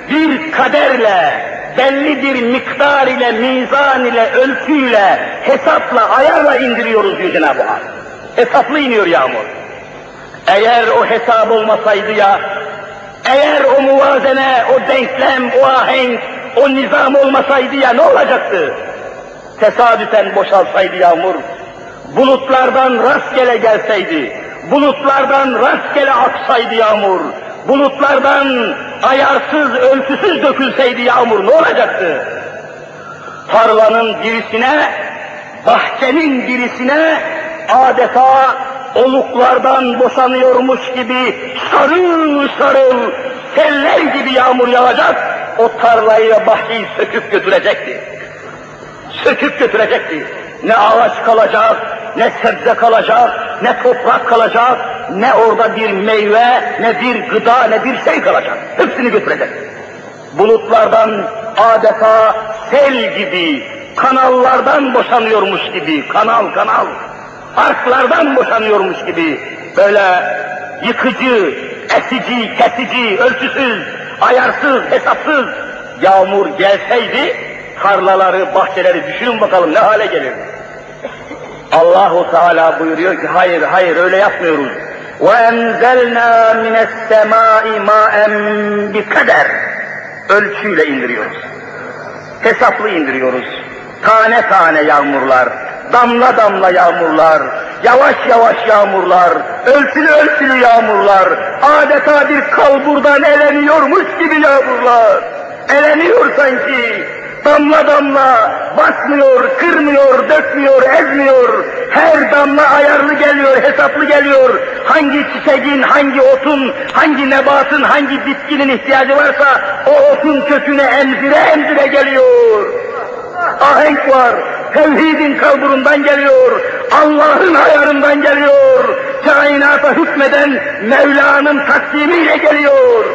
bir kaderle belli bir miktar ile, mizan ile, ölçüyle, hesapla, ayarla indiriyoruz diyor Cenab-ı Hak. Hesaplı iniyor yağmur. Eğer o hesap olmasaydı ya, Eğer o muvazene, o denklem, o ahenk, o nizam olmasaydı ya ne olacaktı? Tesadüfen boşalsaydı yağmur, bulutlardan rastgele gelseydi, bulutlardan rastgele aksaydı yağmur, bulutlardan ayarsız, ölçüsüz dökülseydi yağmur ne olacaktı? Tarlanın birisine, bahçenin birisine adeta oluklardan boşanıyormuş gibi sarıl sarıl seller gibi yağmur yağacak, o tarlayı ve bahçeyi söküp götürecekti. Söküp götürecekti. Ne ağaç kalacak, ne sebze kalacak, ne toprak kalacak, ne orada bir meyve, ne bir gıda, ne bir şey kalacak. Hepsini götürecek. Bulutlardan adeta sel gibi, kanallardan boşanıyormuş gibi, kanal kanal, arklardan boşanıyormuş gibi, böyle yıkıcı, esici, kesici, ölçüsüz, ayarsız, hesapsız yağmur gelseydi, tarlaları, bahçeleri düşünün bakalım ne hale gelir. Allahu Teala buyuruyor ki hayır hayır öyle yapmıyoruz. وَاَنْزَلْنَا مِنَ السَّمَاءِ مَاءً بِكَدَرٍ Ölçüyle indiriyoruz. Hesaplı indiriyoruz. Tane tane yağmurlar, damla damla yağmurlar, yavaş yavaş yağmurlar, ölçülü ölçülü yağmurlar, adeta bir kalburdan eleniyormuş gibi yağmurlar. Eleniyor sanki, damla damla basmıyor, kırmıyor, dökmüyor, ezmiyor. Her damla ayarlı geliyor, hesaplı geliyor. Hangi çiçeğin, hangi otun, hangi nebatın, hangi bitkinin ihtiyacı varsa o otun köküne emzire emzire geliyor. Ahenk var, tevhidin kalburundan geliyor, Allah'ın ayarından geliyor, kainata hükmeden Mevla'nın takdimiyle geliyor.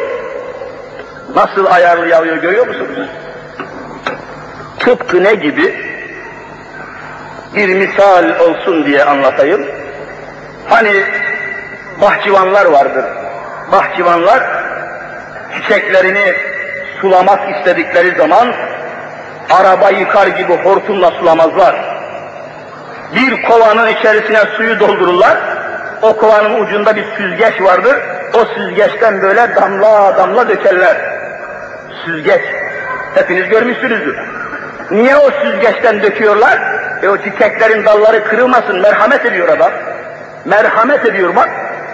Nasıl ayarlı yağıyor görüyor musunuz? Tıpkı ne gibi? Bir misal olsun diye anlatayım. Hani bahçıvanlar vardır. Bahçıvanlar çiçeklerini sulamak istedikleri zaman araba yıkar gibi hortumla sulamazlar. Bir kovanın içerisine suyu doldururlar. O kovanın ucunda bir süzgeç vardır. O süzgeçten böyle damla damla dökerler. Süzgeç. Hepiniz görmüşsünüzdür. Niye o süzgeçten döküyorlar? E o çiçeklerin dalları kırılmasın, merhamet ediyor adam. Merhamet ediyor bak.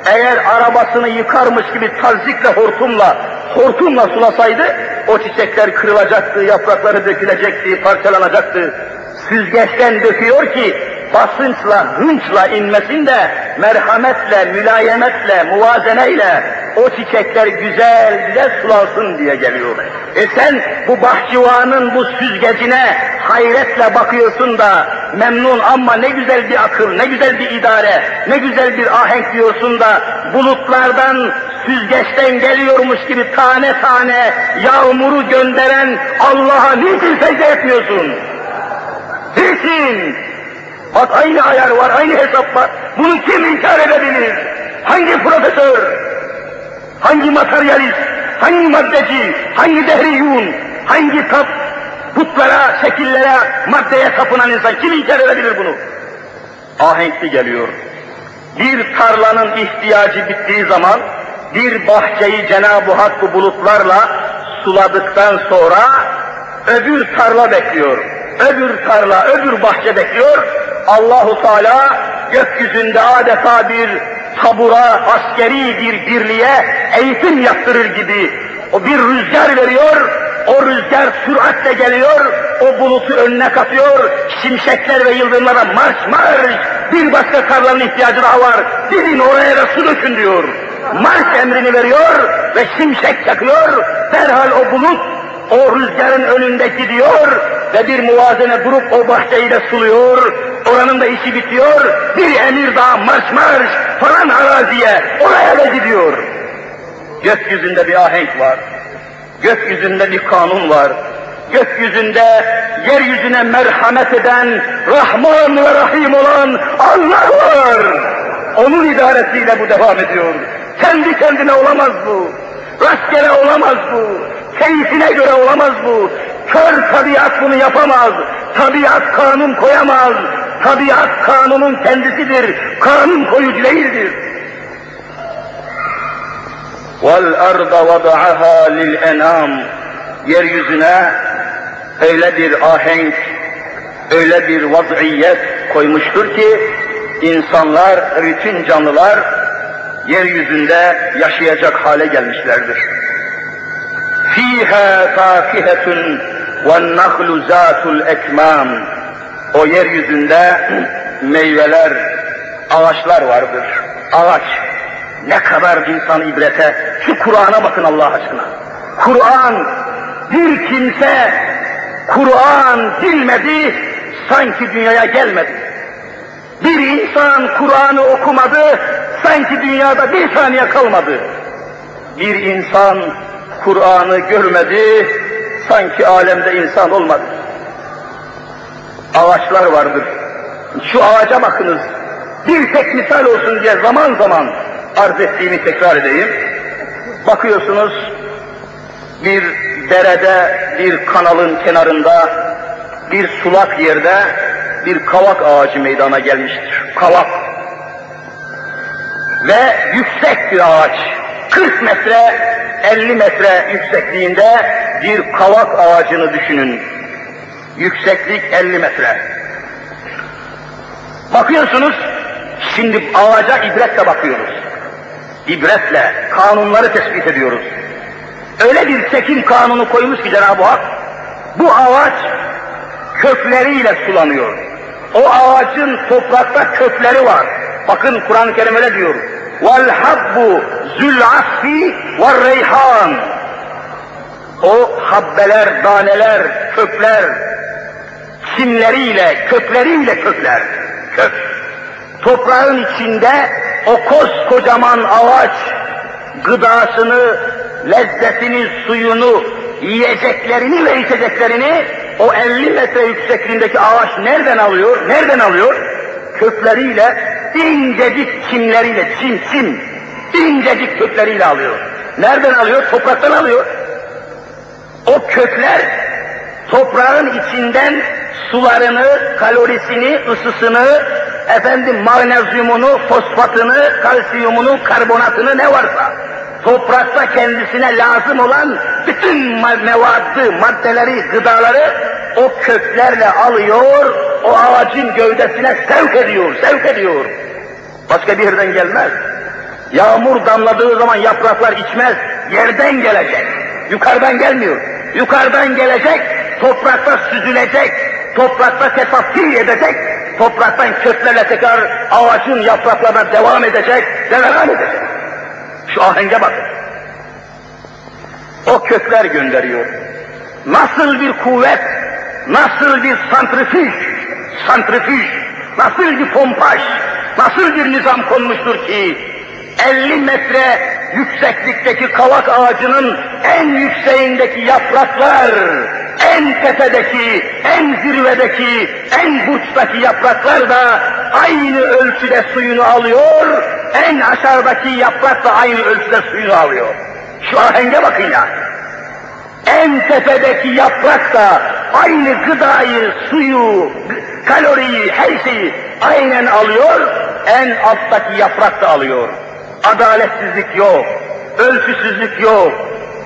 Eğer arabasını yıkarmış gibi tazikle, hortumla, hortumla sulasaydı, o çiçekler kırılacaktı, yaprakları dökülecekti, parçalanacaktı. Süzgeçten döküyor ki, basınçla, hınçla inmesin de, merhametle, mülayemetle, muvazeneyle, o çiçekler güzel güzel sulansın diye geliyor. E sen bu bahçıvanın bu süzgecine hayretle bakıyorsun da memnun ama ne güzel bir akıl, ne güzel bir idare, ne güzel bir ahenk diyorsun da bulutlardan süzgeçten geliyormuş gibi tane tane yağmuru gönderen Allah'a niçin secde etmiyorsun? Niçin? Bak aynı ayar var, aynı hesap var. Bunu kim inkar edebilir? Hangi profesör? Hangi materyalist, hangi maddeci, hangi dehriyun, hangi tap, putlara, şekillere, maddeye tapınan insan kim inkar edebilir bunu? Ahenkli geliyor. Bir tarlanın ihtiyacı bittiği zaman bir bahçeyi Cenab-ı Hak bu bulutlarla suladıktan sonra öbür tarla bekliyor. Öbür tarla, öbür bahçe bekliyor. Allahu Teala gökyüzünde adeta bir tabura, askeri bir birliğe eğitim yaptırır gibi. O bir rüzgar veriyor, o rüzgar süratle geliyor, o bulutu önüne katıyor, şimşekler ve yıldırımlara marş marş, bir başka karların ihtiyacı daha var, gidin oraya da su dökün diyor. Marş emrini veriyor ve şimşek çakıyor, derhal o bulut o rüzgarın önünde gidiyor ve bir muvazene durup o bahçeyi de suluyor, oranın da işi bitiyor, bir emir daha marş marş falan araziye, oraya da gidiyor. Gökyüzünde bir ahenk var, gökyüzünde bir kanun var, gökyüzünde yeryüzüne merhamet eden, Rahman ve Rahim olan Allah var. Onun idaresiyle bu devam ediyor. Kendi kendine olamaz bu. Rastgele olamaz bu. Keyfine göre olamaz bu. Kör tabiat bunu yapamaz. Tabiat kanun koyamaz. Tabiat kanunun kendisidir. Kanun koyucu değildir. وَالْأَرْضَ وَضَعَهَا لِلْاَنَامِ Yeryüzüne öyle bir ahenk, öyle bir vaziyet koymuştur ki, insanlar, bütün canlılar yeryüzünde yaşayacak hale gelmişlerdir. فِيهَا فَاكِهَةٌ وَالنَّخْلُ ذَاتُ الْاَكْمَامِ O yeryüzünde meyveler, ağaçlar vardır. Ağaç. Ne kadar insan ibrete. Şu Kur'an'a bakın Allah aşkına. Kur'an, bir kimse Kur'an bilmedi, sanki dünyaya gelmedi. Bir insan Kur'an'ı okumadı, sanki dünyada bir saniye kalmadı. Bir insan Kur'an'ı görmedi, sanki alemde insan olmadı. Ağaçlar vardır. Şu ağaca bakınız. Bir tek misal olsun diye zaman zaman arz ettiğimi tekrar edeyim. Bakıyorsunuz bir derede, bir kanalın kenarında, bir sulak yerde bir kavak ağacı meydana gelmiştir. Kavak. Ve yüksek bir ağaç. 40 metre, 50 metre yüksekliğinde bir kavak ağacını düşünün. Yükseklik 50 metre. Bakıyorsunuz, şimdi ağaca ibretle bakıyoruz. İbretle kanunları tespit ediyoruz. Öyle bir çekim kanunu koymuş ki Cenab-ı Hak, bu ağaç kökleriyle sulanıyor. O ağacın toprakta kökleri var. Bakın Kur'an-ı Kerim öyle diyor. وَالْحَبُّ zül asfi reyhan. o habbeler, daneler, kökler, simleriyle, kökleriyle kökler. Kök. Toprağın içinde o koskocaman ağaç gıdasını, lezzetini, suyunu, yiyeceklerini ve içeceklerini o 50 metre yüksekliğindeki ağaç nereden alıyor? Nereden alıyor? Kökleriyle, incecik çimleriyle, çim çim, incecik kökleriyle alıyor. Nereden alıyor? Topraktan alıyor. O kökler toprağın içinden sularını, kalorisini, ısısını, efendim magnezyumunu, fosfatını, kalsiyumunu, karbonatını ne varsa toprakta kendisine lazım olan bütün mevadı, maddeleri, gıdaları o köklerle alıyor, o ağacın gövdesine sevk ediyor, sevk ediyor. Başka bir yerden gelmez. Yağmur damladığı zaman yapraklar içmez, yerden gelecek. Yukarıdan gelmiyor. Yukarıdan gelecek, toprakta süzülecek, toprakta tefakki edecek, topraktan köklerle tekrar ağacın yapraklarına devam edecek, devam edecek. Şu ahenge bakın. O kökler gönderiyor. Nasıl bir kuvvet, nasıl bir santrifüj, santrifüj, nasıl bir pompaj, nasıl bir nizam konmuştur ki 50 metre yükseklikteki kavak ağacının en yükseğindeki yapraklar, en tepedeki, en zirvedeki, en burçtaki yapraklar da aynı ölçüde suyunu alıyor, en aşağıdaki yaprak da aynı ölçüde suyunu alıyor. Şu ahenge bakın ya. En tepedeki yaprak da aynı gıdayı, suyu, kaloriyi, her şeyi aynen alıyor, en alttaki yaprak da alıyor. Adaletsizlik yok, ölçüsüzlük yok,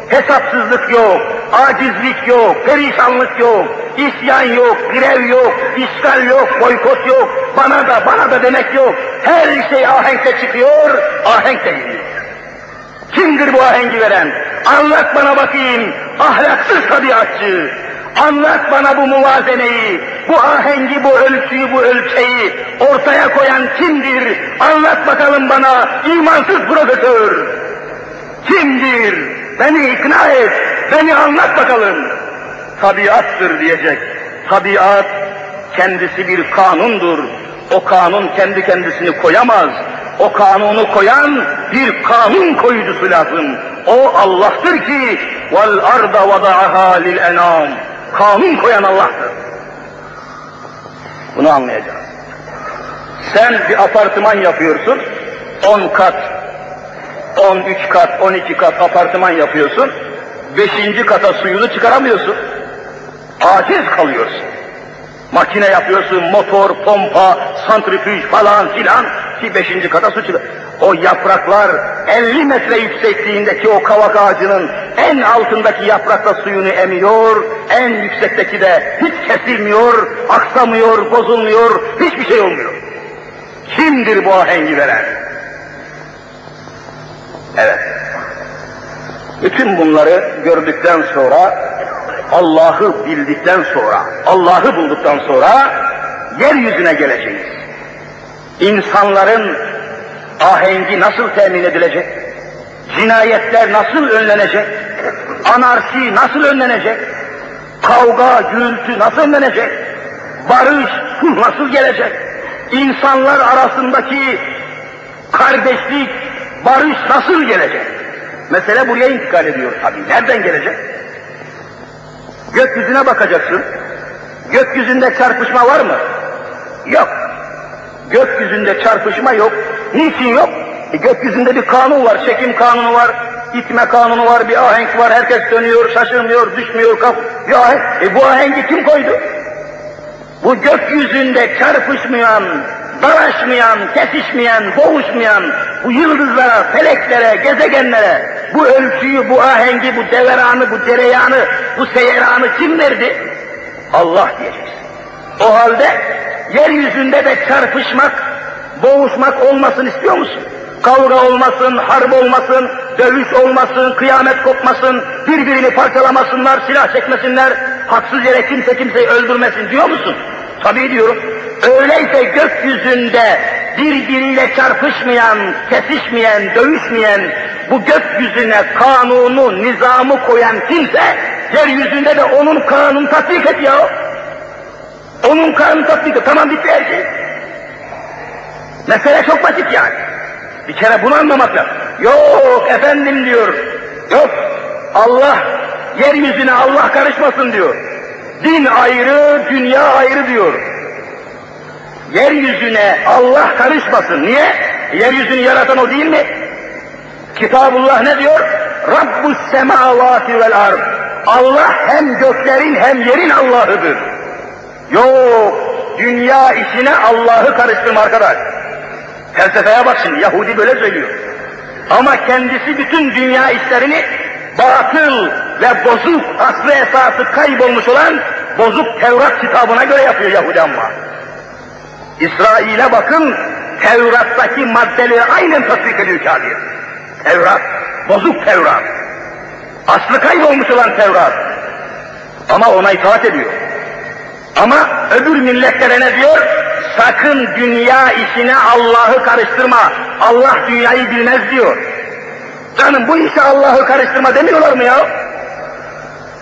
hesapsızlık yok, acizlik yok, perişanlık yok, isyan yok, grev yok, işgal yok, boykot yok, bana da bana da demek yok. Her şey ahenkte çıkıyor, ahenk de gidiyor. Kimdir bu ahengi veren? Anlat bana bakayım, ahlaksız tabiatçı. Anlat bana bu muvazeneyi, bu ahengi, bu ölçüyü, bu ölçeği ortaya koyan kimdir? Anlat bakalım bana, imansız profesör. Kimdir? Beni ikna et, beni anlat bakalım. Tabiattır diyecek. Tabiat kendisi bir kanundur. O kanun kendi kendisini koyamaz. O kanunu koyan bir kanun koyucusu lazım. O Allah'tır ki vel arda vada'aha lil enam. Kanun koyan Allah'tır. Bunu anlayacağız. Sen bir apartman yapıyorsun, 10 kat, 13 kat, 12 kat apartman yapıyorsun, 5. kata suyunu çıkaramıyorsun. Aciz kalıyorsun. Makine yapıyorsun, motor, pompa, santrifüj falan filan ki 5. kata su çıkar. O yapraklar 50 metre yüksekliğindeki o kavak ağacının en altındaki yaprakta suyunu emiyor, en yüksekteki de hiç kesilmiyor, aksamıyor, bozulmuyor, hiçbir şey olmuyor. Kimdir bu ahengi veren? Evet. Bütün bunları gördükten sonra, Allah'ı bildikten sonra, Allah'ı bulduktan sonra yeryüzüne geleceğiz. İnsanların ahengi nasıl temin edilecek? Cinayetler nasıl önlenecek? Anarşi nasıl önlenecek? Kavga, gürültü nasıl önlenecek? Barış, nasıl gelecek? İnsanlar arasındaki kardeşlik, barış nasıl gelecek? Mesele buraya intikal ediyor tabii. Nereden gelecek? Gökyüzüne bakacaksın. Gökyüzünde çarpışma var mı? Yok. Gökyüzünde çarpışma yok. Niçin yok? E, gökyüzünde bir kanun var, çekim kanunu var, itme kanunu var, bir ahenk var, herkes dönüyor, şaşırmıyor, düşmüyor, kap. Bir ahenk. E bu ahengi kim koydu? Bu gökyüzünde çarpışmayan, dalaşmayan, kesişmeyen, boğuşmayan, bu yıldızlara, feleklere, gezegenlere, bu ölçüyü, bu ahengi, bu deveranı, bu cereyanı, bu seyeranı kim verdi? Allah diyeceksin. O halde yeryüzünde de çarpışmak, boğuşmak olmasın istiyor musun? Kavga olmasın, harp olmasın, dövüş olmasın, kıyamet kopmasın, birbirini parçalamasınlar, silah çekmesinler, haksız yere kimse kimseyi öldürmesin diyor musun? Tabii diyorum. Öyleyse gökyüzünde birbiriyle çarpışmayan, kesişmeyen, dövüşmeyen, bu gökyüzüne kanunu, nizamı koyan kimse, yeryüzünde de onun kanunu tatbik et ya. Onun tatbik et. Tamam bitti her şey. Mesele çok basit yani. Bir kere bunu anlamak lazım. Yok efendim diyor. Yok. Allah, yeryüzüne Allah karışmasın diyor. Din ayrı, dünya ayrı diyor. Yeryüzüne Allah karışmasın. Niye? Yeryüzünü yaratan o değil mi? Kitabullah ne diyor? Rabbus semavati vel ard. Allah hem göklerin hem yerin Allah'ıdır. Yok, dünya işine Allah'ı karıştırma arkadaş. Felsefeye bak şimdi, Yahudi böyle söylüyor. Ama kendisi bütün dünya işlerini batıl ve bozuk, aslı esası kaybolmuş olan bozuk Tevrat kitabına göre yapıyor Yahudi ama. İsrail'e bakın, Tevrat'taki maddeleri aynen tatbik ediyor kafir. Tevrat, bozuk Tevrat. Aslı kaybolmuş olan Tevrat. Ama ona itaat ediyor. Ama öbür milletlere ne diyor? Sakın dünya işine Allah'ı karıştırma. Allah dünyayı bilmez diyor. Canım bu işe Allah'ı karıştırma demiyorlar mı ya?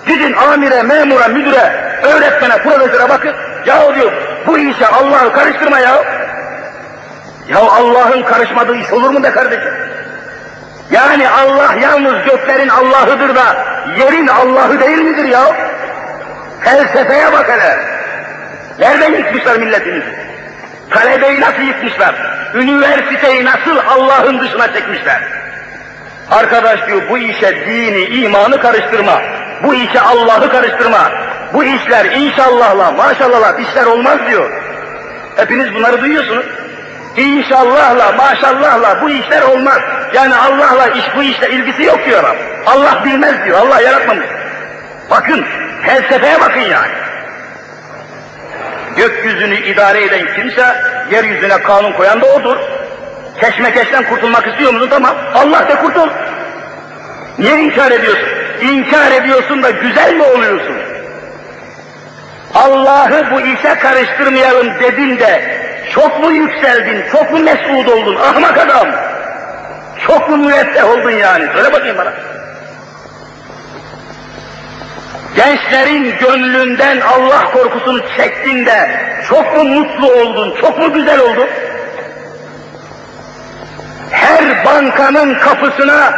Gidin amire, memura, müdüre, öğretmene, profesöre bakın. Ya diyor, bu işe Allah'ı karıştırma ya. Ya Allah'ın karışmadığı iş olur mu be kardeşim? Yani Allah yalnız göklerin Allah'ıdır da yerin Allah'ı değil midir ya? Felsefeye bak hele. Nereden yıkmışlar milletimizi? Talebeyi nasıl yıkmışlar? Üniversiteyi nasıl Allah'ın dışına çekmişler? Arkadaş diyor bu işe dini, imanı karıştırma. Bu işe Allah'ı karıştırma. Bu işler inşallahla, maşallahla işler olmaz diyor. Hepiniz bunları duyuyorsunuz. İnşallahla, maşallahla bu işler olmaz. Yani Allah'la iş bu işle ilgisi yok diyor. Allah bilmez diyor, Allah yaratmamış. Bakın, felsefeye bakın yani. Gökyüzünü idare eden kimse, yeryüzüne kanun koyan da odur. Keşmekeşten kurtulmak istiyor musun? Tamam, Allah da kurtul. Niye inkar ediyorsun? İnkar ediyorsun da güzel mi oluyorsun? Allah'ı bu işe karıştırmayalım dedin de çok mu yükseldin, çok mu mesut oldun ahmak adam? Çok mu müretteh oldun yani? Söyle bakayım bana. Gençlerin gönlünden Allah korkusunu çektin de çok mu mutlu oldun, çok mu güzel oldun? Her bankanın kapısına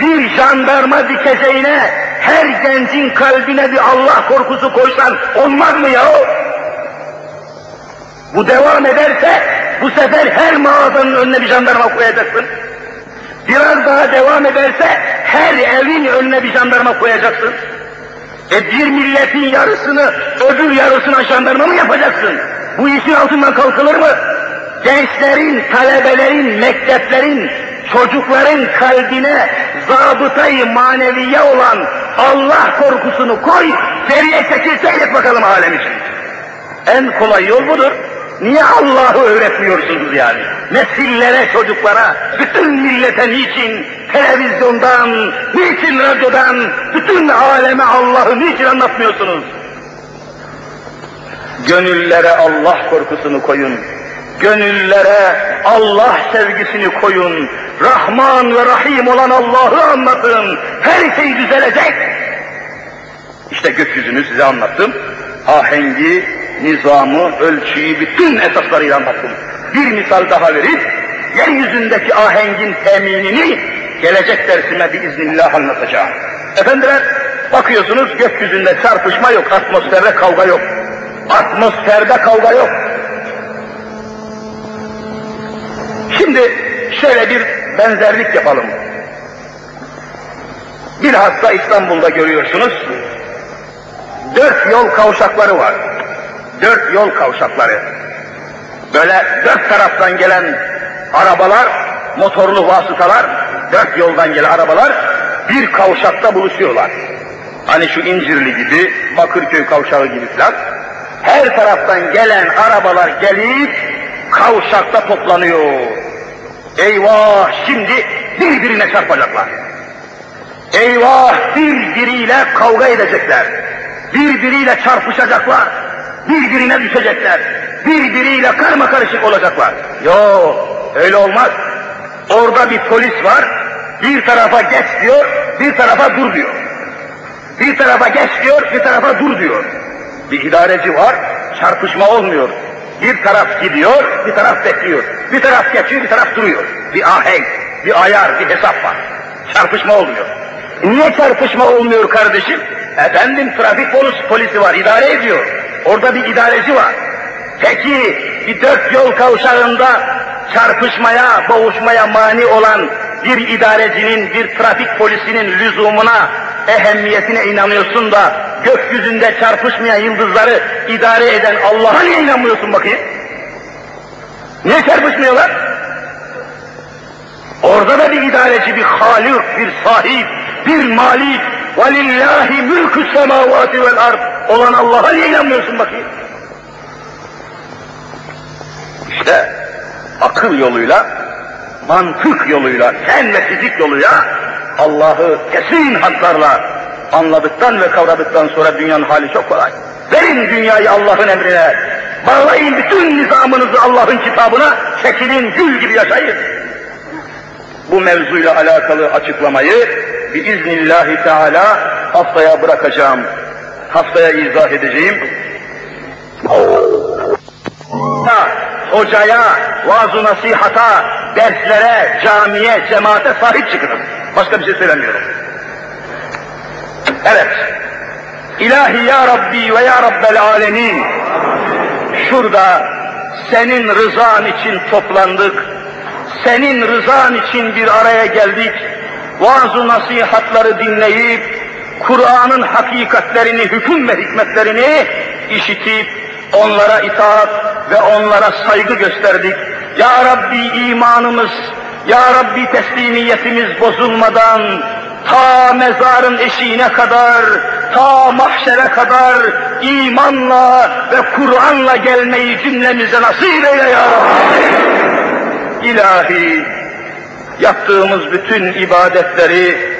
bir jandarma dikeceğine her gencin kalbine bir Allah korkusu koysan olmaz mı ya? Bu devam ederse bu sefer her mağazanın önüne bir jandarma koyacaksın. Biraz daha devam ederse her evin önüne bir jandarma koyacaksın. E bir milletin yarısını öbür yarısına jandarma mı yapacaksın? Bu işin altından kalkılır mı? gençlerin, talebelerin, mekteplerin, çocukların kalbine zabıtayı maneviye olan Allah korkusunu koy, geriye çekil seyret bakalım alem için. En kolay yol budur. Niye Allah'ı öğretmiyorsunuz yani? Nesillere, çocuklara, bütün millete niçin televizyondan, niçin radyodan, bütün aleme Allah'ı niçin anlatmıyorsunuz? Gönüllere Allah korkusunu koyun. Gönüllere Allah sevgisini koyun. Rahman ve Rahim olan Allah'ı anlatın. Her şey düzelecek. İşte gökyüzünü size anlattım. Ahengi, nizamı, ölçüyü, bütün esaslarıyla anlattım. Bir misal daha verip, yeryüzündeki ahengin teminini gelecek dersime biiznillah anlatacağım. Efendiler, bakıyorsunuz gökyüzünde çarpışma yok, atmosferde kavga yok. Atmosferde kavga yok. Şimdi şöyle bir benzerlik yapalım. Bilhassa İstanbul'da görüyorsunuz, dört yol kavşakları var. Dört yol kavşakları. Böyle dört taraftan gelen arabalar, motorlu vasıtalar, dört yoldan gelen arabalar bir kavşakta buluşuyorlar. Hani şu İncirli gibi, Bakırköy kavşağı gibi filan. Her taraftan gelen arabalar gelip kavşakta toplanıyor. Eyvah şimdi birbirine çarpacaklar. Eyvah birbiriyle kavga edecekler. Birbiriyle çarpışacaklar. Birbirine düşecekler. Birbiriyle karma karışık olacaklar. Yo öyle olmaz. Orada bir polis var. Bir tarafa geç diyor, bir tarafa dur diyor. Bir tarafa geç diyor, bir tarafa dur diyor. Bir idareci var, çarpışma olmuyor. Bir taraf gidiyor, bir taraf bekliyor. Bir taraf geçiyor, bir taraf duruyor. Bir ahenk, bir ayar, bir hesap var. Çarpışma olmuyor. Niye çarpışma olmuyor kardeşim? Efendim trafik polis, polisi var, idare ediyor. Orada bir idareci var. Peki bir dört yol kavşağında çarpışmaya, boğuşmaya mani olan bir idarecinin, bir trafik polisinin lüzumuna, ehemmiyetine inanıyorsun da gökyüzünde çarpışmayan yıldızları idare eden Allah'a niye inanmıyorsun bakayım? Niye çarpışmıyorlar? Orada da bir idareci, bir halik, bir sahip, bir malik, وَلِلَّهِ مُلْكُ السَّمَاوَاتِ وَالْاَرْضِ olan Allah'a niye inanmıyorsun bakayım? İşte akıl yoluyla, mantık yoluyla, fen ve fizik yoluyla Allah'ı kesin hatlarla anladıktan ve kavradıktan sonra dünyanın hali çok kolay. Verin dünyayı Allah'ın emrine, bağlayın bütün nizamınızı Allah'ın kitabına, çekilin gül gibi yaşayın. Bu mevzuyla alakalı açıklamayı biiznillahü teala haftaya bırakacağım. Haftaya izah edeceğim. Hocaya, vaaz nasihata, derslere, camiye, cemaate sahip çıkınız. Başka bir şey söylemiyorum. Evet. İlahi ya Rabbi ve ya Rabbel alemin. Şurada senin rızan için toplandık. Senin rızan için bir araya geldik. Vaaz-ı nasihatları dinleyip, Kur'an'ın hakikatlerini, hüküm ve hikmetlerini işitip, onlara itaat ve onlara saygı gösterdik. Ya Rabbi imanımız, Ya Rabbi teslimiyetimiz bozulmadan, ta mezarın eşiğine kadar, ta mahşere kadar imanla ve Kur'an'la gelmeyi cümlemize nasip eyle ya Rabbi. İlahi, yaptığımız bütün ibadetleri